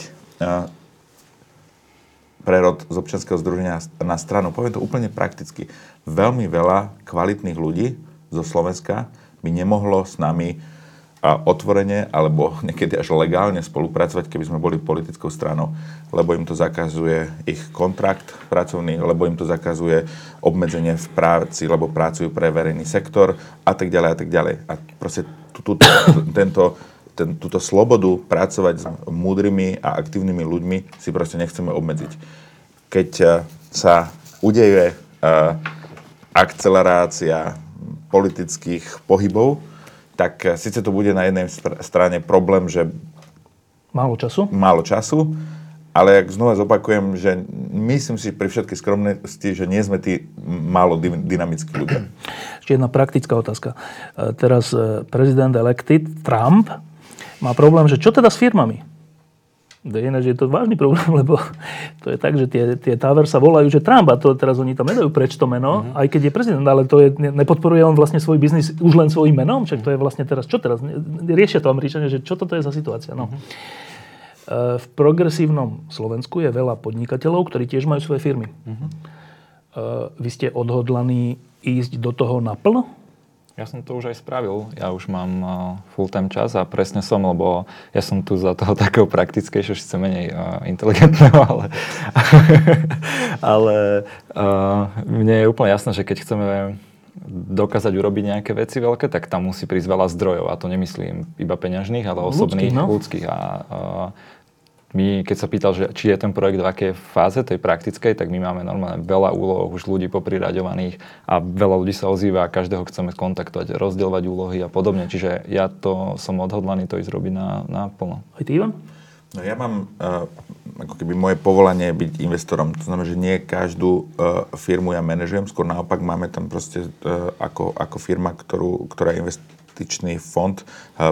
prerod z občianského združenia na stranu. Poviem to úplne prakticky. Veľmi veľa kvalitných ľudí zo Slovenska by nemohlo s nami otvorene alebo niekedy až legálne spolupracovať, keby sme boli politickou stranou, lebo im to zakazuje ich kontrakt pracovný, lebo im to zakazuje obmedzenie v práci, lebo pracujú pre verejný sektor a tak ďalej a tak ďalej. A proste tento, ten, túto slobodu pracovať s múdrymi a aktívnymi ľuďmi si proste nechceme obmedziť. Keď eh, sa udeje uh, akcelerácia politických pohybov, tak eh, síce to bude na jednej strane problém, že... Málo času? Málo času, ale jak znova zopakujem, že myslím si pri všetkej skromnosti, že nie sme tí málo dynamickí ľudia. Ešte jedna praktická otázka. Teraz prezident elected Trump má problém, že čo teda s firmami? Ináč je to vážny problém, lebo to je tak, že tie, tie Tower sa volajú, že Trump a to teraz oni tam nedajú preč to meno, uh-huh. aj keď je prezident, ale to je, nepodporuje on vlastne svoj biznis už len svojim menom, však to je vlastne teraz, čo teraz? Riešia to Američania, že čo toto je za situácia. No. Uh-huh. V progresívnom Slovensku je veľa podnikateľov, ktorí tiež majú svoje firmy. Uh-huh. Vy ste odhodlaní ísť do toho naplno? Ja som to už aj spravil. Ja už mám uh, full-time čas a presne som, lebo ja som tu za toho takého praktickejšieho, síce menej uh, inteligentného, ale, ale uh, mne je úplne jasné, že keď chceme dokázať urobiť nejaké veci veľké, tak tam musí prísť veľa zdrojov. A to nemyslím iba peňažných, ale osobných, ľudských. No? ľudských. A, uh, my, keď sa pýtal, že či je ten projekt v akej fáze, tej praktickej, tak my máme normálne veľa úloh, už ľudí popriraďovaných a veľa ľudí sa ozýva a každého chceme kontaktovať, rozdielovať úlohy a podobne. Čiže ja to som odhodlaný to ísť robiť na, na plno. Aj ty, Ivan? No ja mám, uh, ako keby moje povolanie byť investorom. To znamená, že nie každú uh, firmu ja manažujem, skôr naopak máme tam proste uh, ako, ako firma, ktorú, ktorá investuje investičný fond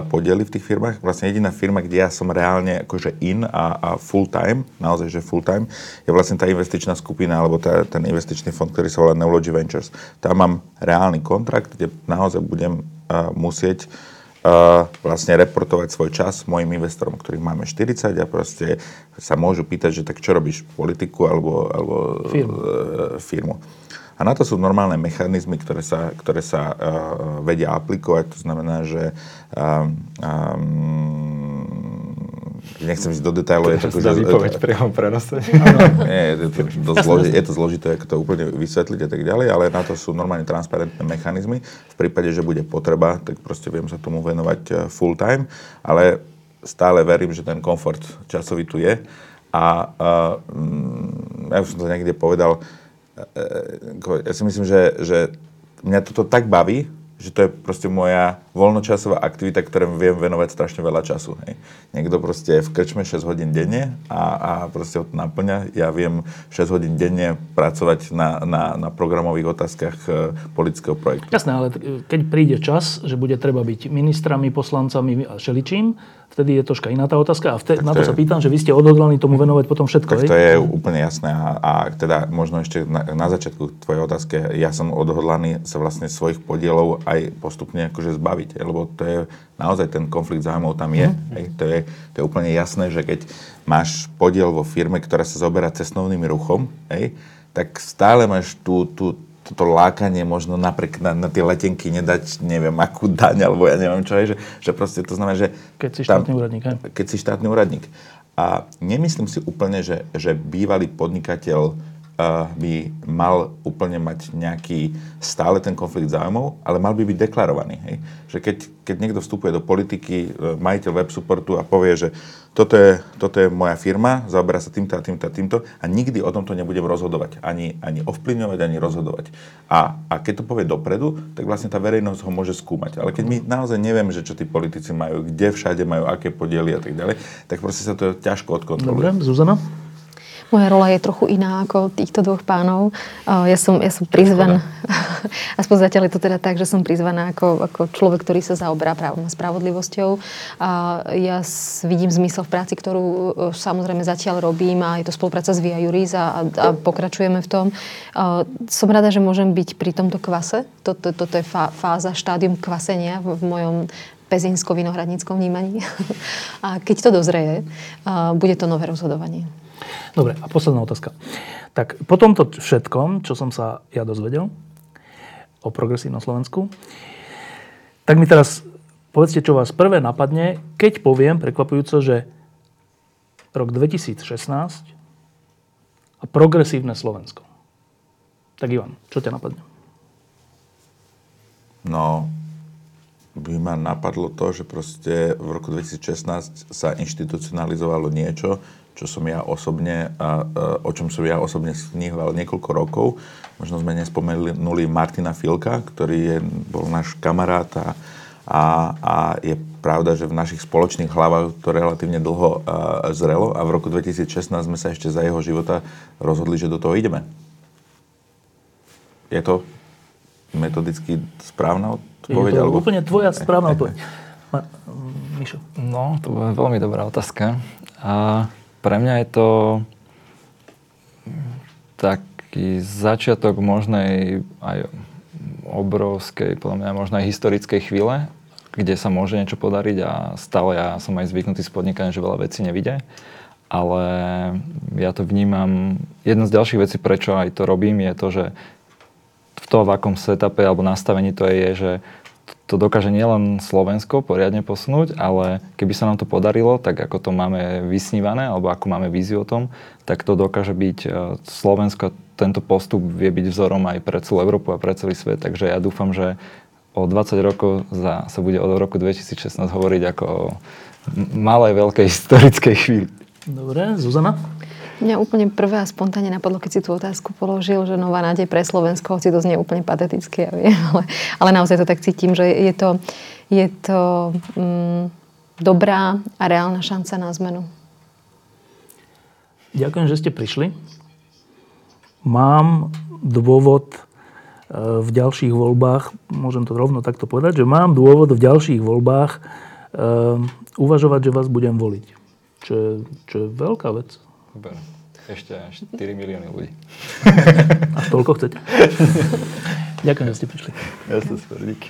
podeli v tých firmách. Vlastne jediná firma, kde ja som reálne akože in a, a full time, naozaj, že full time, je vlastne tá investičná skupina, alebo tá, ten investičný fond, ktorý sa volá Neology Ventures. Tam mám reálny kontrakt, kde naozaj budem uh, musieť uh, vlastne reportovať svoj čas mojim investorom, ktorých máme 40 a proste sa môžu pýtať, že tak čo robíš, politiku alebo, alebo firmu. Uh, firmu. A na to sú normálne mechanizmy, ktoré sa, ktoré sa uh, vedia aplikovať. To znamená, že um, um, nechcem ísť do detailov. Je to, že, výpoveď priamo prenose. Nie, je to, dosť zložité, je to zložité, ako to úplne vysvetliť a tak ďalej, ale na to sú normálne transparentné mechanizmy. V prípade, že bude potreba, tak proste viem sa tomu venovať full time, ale stále verím, že ten komfort časový tu je. A uh, ja už som to niekde povedal, ja si myslím, že, že mňa toto tak baví, že to je proste moja voľnočasová aktivita, ktoré viem venovať strašne veľa času. Hej. Niekto proste v krčme 6 hodín denne a, a proste ho to naplňa. Ja viem 6 hodín denne pracovať na, na, na programových otázkach e, politického projektu. Jasné, ale keď príde čas, že bude treba byť ministrami, poslancami a šeličím, vtedy je troška iná tá otázka a vtedy, na to, to sa pýtam, že vy ste odhodlaní tomu venovať potom všetko. Tak to je úplne jasné a, a teda možno ešte na, na začiatku tvojej otázky, ja som odhodlaný sa vlastne svojich podielov aj postupne akože zbaviť, lebo to je naozaj ten konflikt zájmov tam je. Mm. Hej, to, je to je úplne jasné, že keď máš podiel vo firme, ktorá sa zoberá cestovným ruchom, hej, tak stále máš tú, tú, toto lákanie možno napríklad na, na tie letenky nedať neviem akú daň, alebo ja neviem čo je, že, že proste to znamená, že... Keď si štátny tam, úradník, hej? Keď si štátny úradník. A nemyslím si úplne, že, že bývalý podnikateľ by mal úplne mať nejaký stále ten konflikt záujmov, ale mal by byť deklarovaný. Hej? Že keď, keď niekto vstupuje do politiky, e, majiteľ web supportu a povie, že toto je, toto je moja firma, zaoberá sa týmto a týmto a týmto a nikdy o tomto nebudem rozhodovať. Ani, ani ovplyvňovať, ani rozhodovať. A, a keď to povie dopredu, tak vlastne tá verejnosť ho môže skúmať. Ale keď my naozaj nevieme, že čo tí politici majú, kde všade majú, aké podiely a tak ďalej, tak proste sa to ťažko odkontroluje. Dobre, Zuzana? Moja rola je trochu iná ako týchto dvoch pánov. Ja som, ja som prizvan... aspoň zatiaľ je to teda tak, že som prizvaná ako, ako človek, ktorý sa zaoberá právom a spravodlivosťou. A ja vidím zmysel v práci, ktorú e, samozrejme zatiaľ robím a je to spolupráca s Via Juris a, a pokračujeme v tom. A som rada, že môžem byť pri tomto kvase. Toto, toto je fáza, štádium kvasenia v, v mojom pezínsko-vinohradníckom vnímaní. a keď to dozreje, bude to nové rozhodovanie. Dobre, a posledná otázka. Tak po tomto všetkom, čo som sa ja dozvedel o progresívnom Slovensku, tak mi teraz povedzte, čo vás prvé napadne, keď poviem prekvapujúco, že rok 2016 a progresívne Slovensko. Tak Ivan, čo ťa napadne? No, by ma napadlo to, že proste v roku 2016 sa inštitucionalizovalo niečo, čo som ja osobne, a, o čom som ja osobne sníhoval niekoľko rokov. Možno sme nespomenuli Martina Filka, ktorý je, bol náš kamarát a, a, a je pravda, že v našich spoločných hlavách to relatívne dlho a, zrelo a v roku 2016 sme sa ešte za jeho života rozhodli, že do toho ideme. Je to metodicky správna odpoveď? Je to alebo... úplne tvoja správna odpoveď. Mišo. No, to bola veľmi dobrá otázka. A pre mňa je to taký začiatok možnej aj obrovskej, podľa mňa možno aj historickej chvíle, kde sa môže niečo podariť a stále ja som aj zvyknutý z podnikania, že veľa vecí nevidie. Ale ja to vnímam, jedna z ďalších vecí, prečo aj to robím, je to, že v to, v akom setupe alebo nastavení to je, je že to dokáže nielen Slovensko poriadne posunúť, ale keby sa nám to podarilo, tak ako to máme vysnívané, alebo ako máme víziu o tom, tak to dokáže byť e, Slovensko, tento postup vie byť vzorom aj pre celú Európu a pre celý svet. Takže ja dúfam, že o 20 rokov za, sa bude od roku 2016 hovoriť ako o malej, veľkej historickej chvíli. Dobre, Zuzana? Mňa úplne prvé a spontánne napadlo, keď si tú otázku položil, že nová nádej pre Slovensko, hoci to znie úplne patetické, ja viem, ale, ale naozaj to tak cítim, že je to, je to mm, dobrá a reálna šanca na zmenu. Ďakujem, že ste prišli. Mám dôvod e, v ďalších voľbách, môžem to rovno takto povedať, že mám dôvod v ďalších voľbách uh, uvažovať, že vás budem voliť. Čo je, čo je veľká vec. Super. Ešte 4 milióny ľudí. A toľko chcete? Ďakujem, že ste prišli. Ja som super, díky.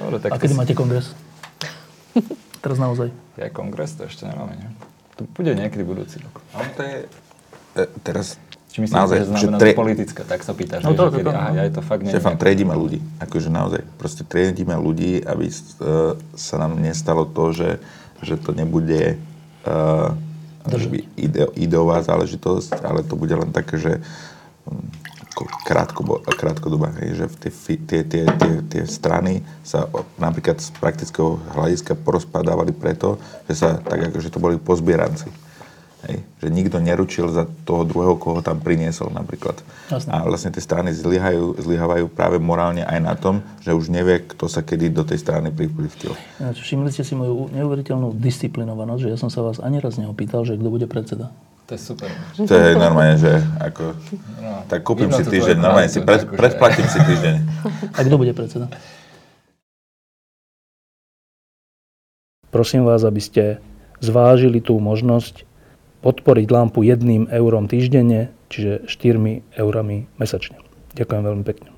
Dobre, tak A kedy si... máte kongres? Teraz naozaj. Ja kongres to ešte nemáme, nie? To bude niekedy budúci rok. Ale to je... E, teraz či myslíš, naozaj, že znamená tre... politická, tak sa pýtaš, no to, kedy, to, aha, ja je to fakt neviem. Šefan, triedíme ľudí, akože naozaj, proste triedíme ľudí, aby uh, sa nám nestalo to, že, že to nebude uh, ide, ideová záležitosť, ale to bude len také, že hm, krátko, krátkodoba, že tie, tie, tie, tie, tie strany sa napríklad z praktického hľadiska porozpadávali preto, že sa tak ako, že to boli pozbieranci. Hej, že nikto neručil za toho druhého, koho tam priniesol napríklad. Jasne. A vlastne tie strany zlyhajú, zlyhávajú práve morálne aj na tom, že už nevie, kto sa kedy do tej strany pripustil. Všimli ste si moju neuveriteľnú disciplinovanosť, že ja som sa vás ani raz neopýtal, že kto bude predseda. To je super. To je normálne, že ako... No, tak kúpim si týždeň, normálne si pred, akože- predplatím si týždeň. A kto bude predseda? Prosím vás, aby ste zvážili tú možnosť podporiť lampu jedným eurom týždenne, čiže 4 eurami mesačne. Ďakujem veľmi pekne.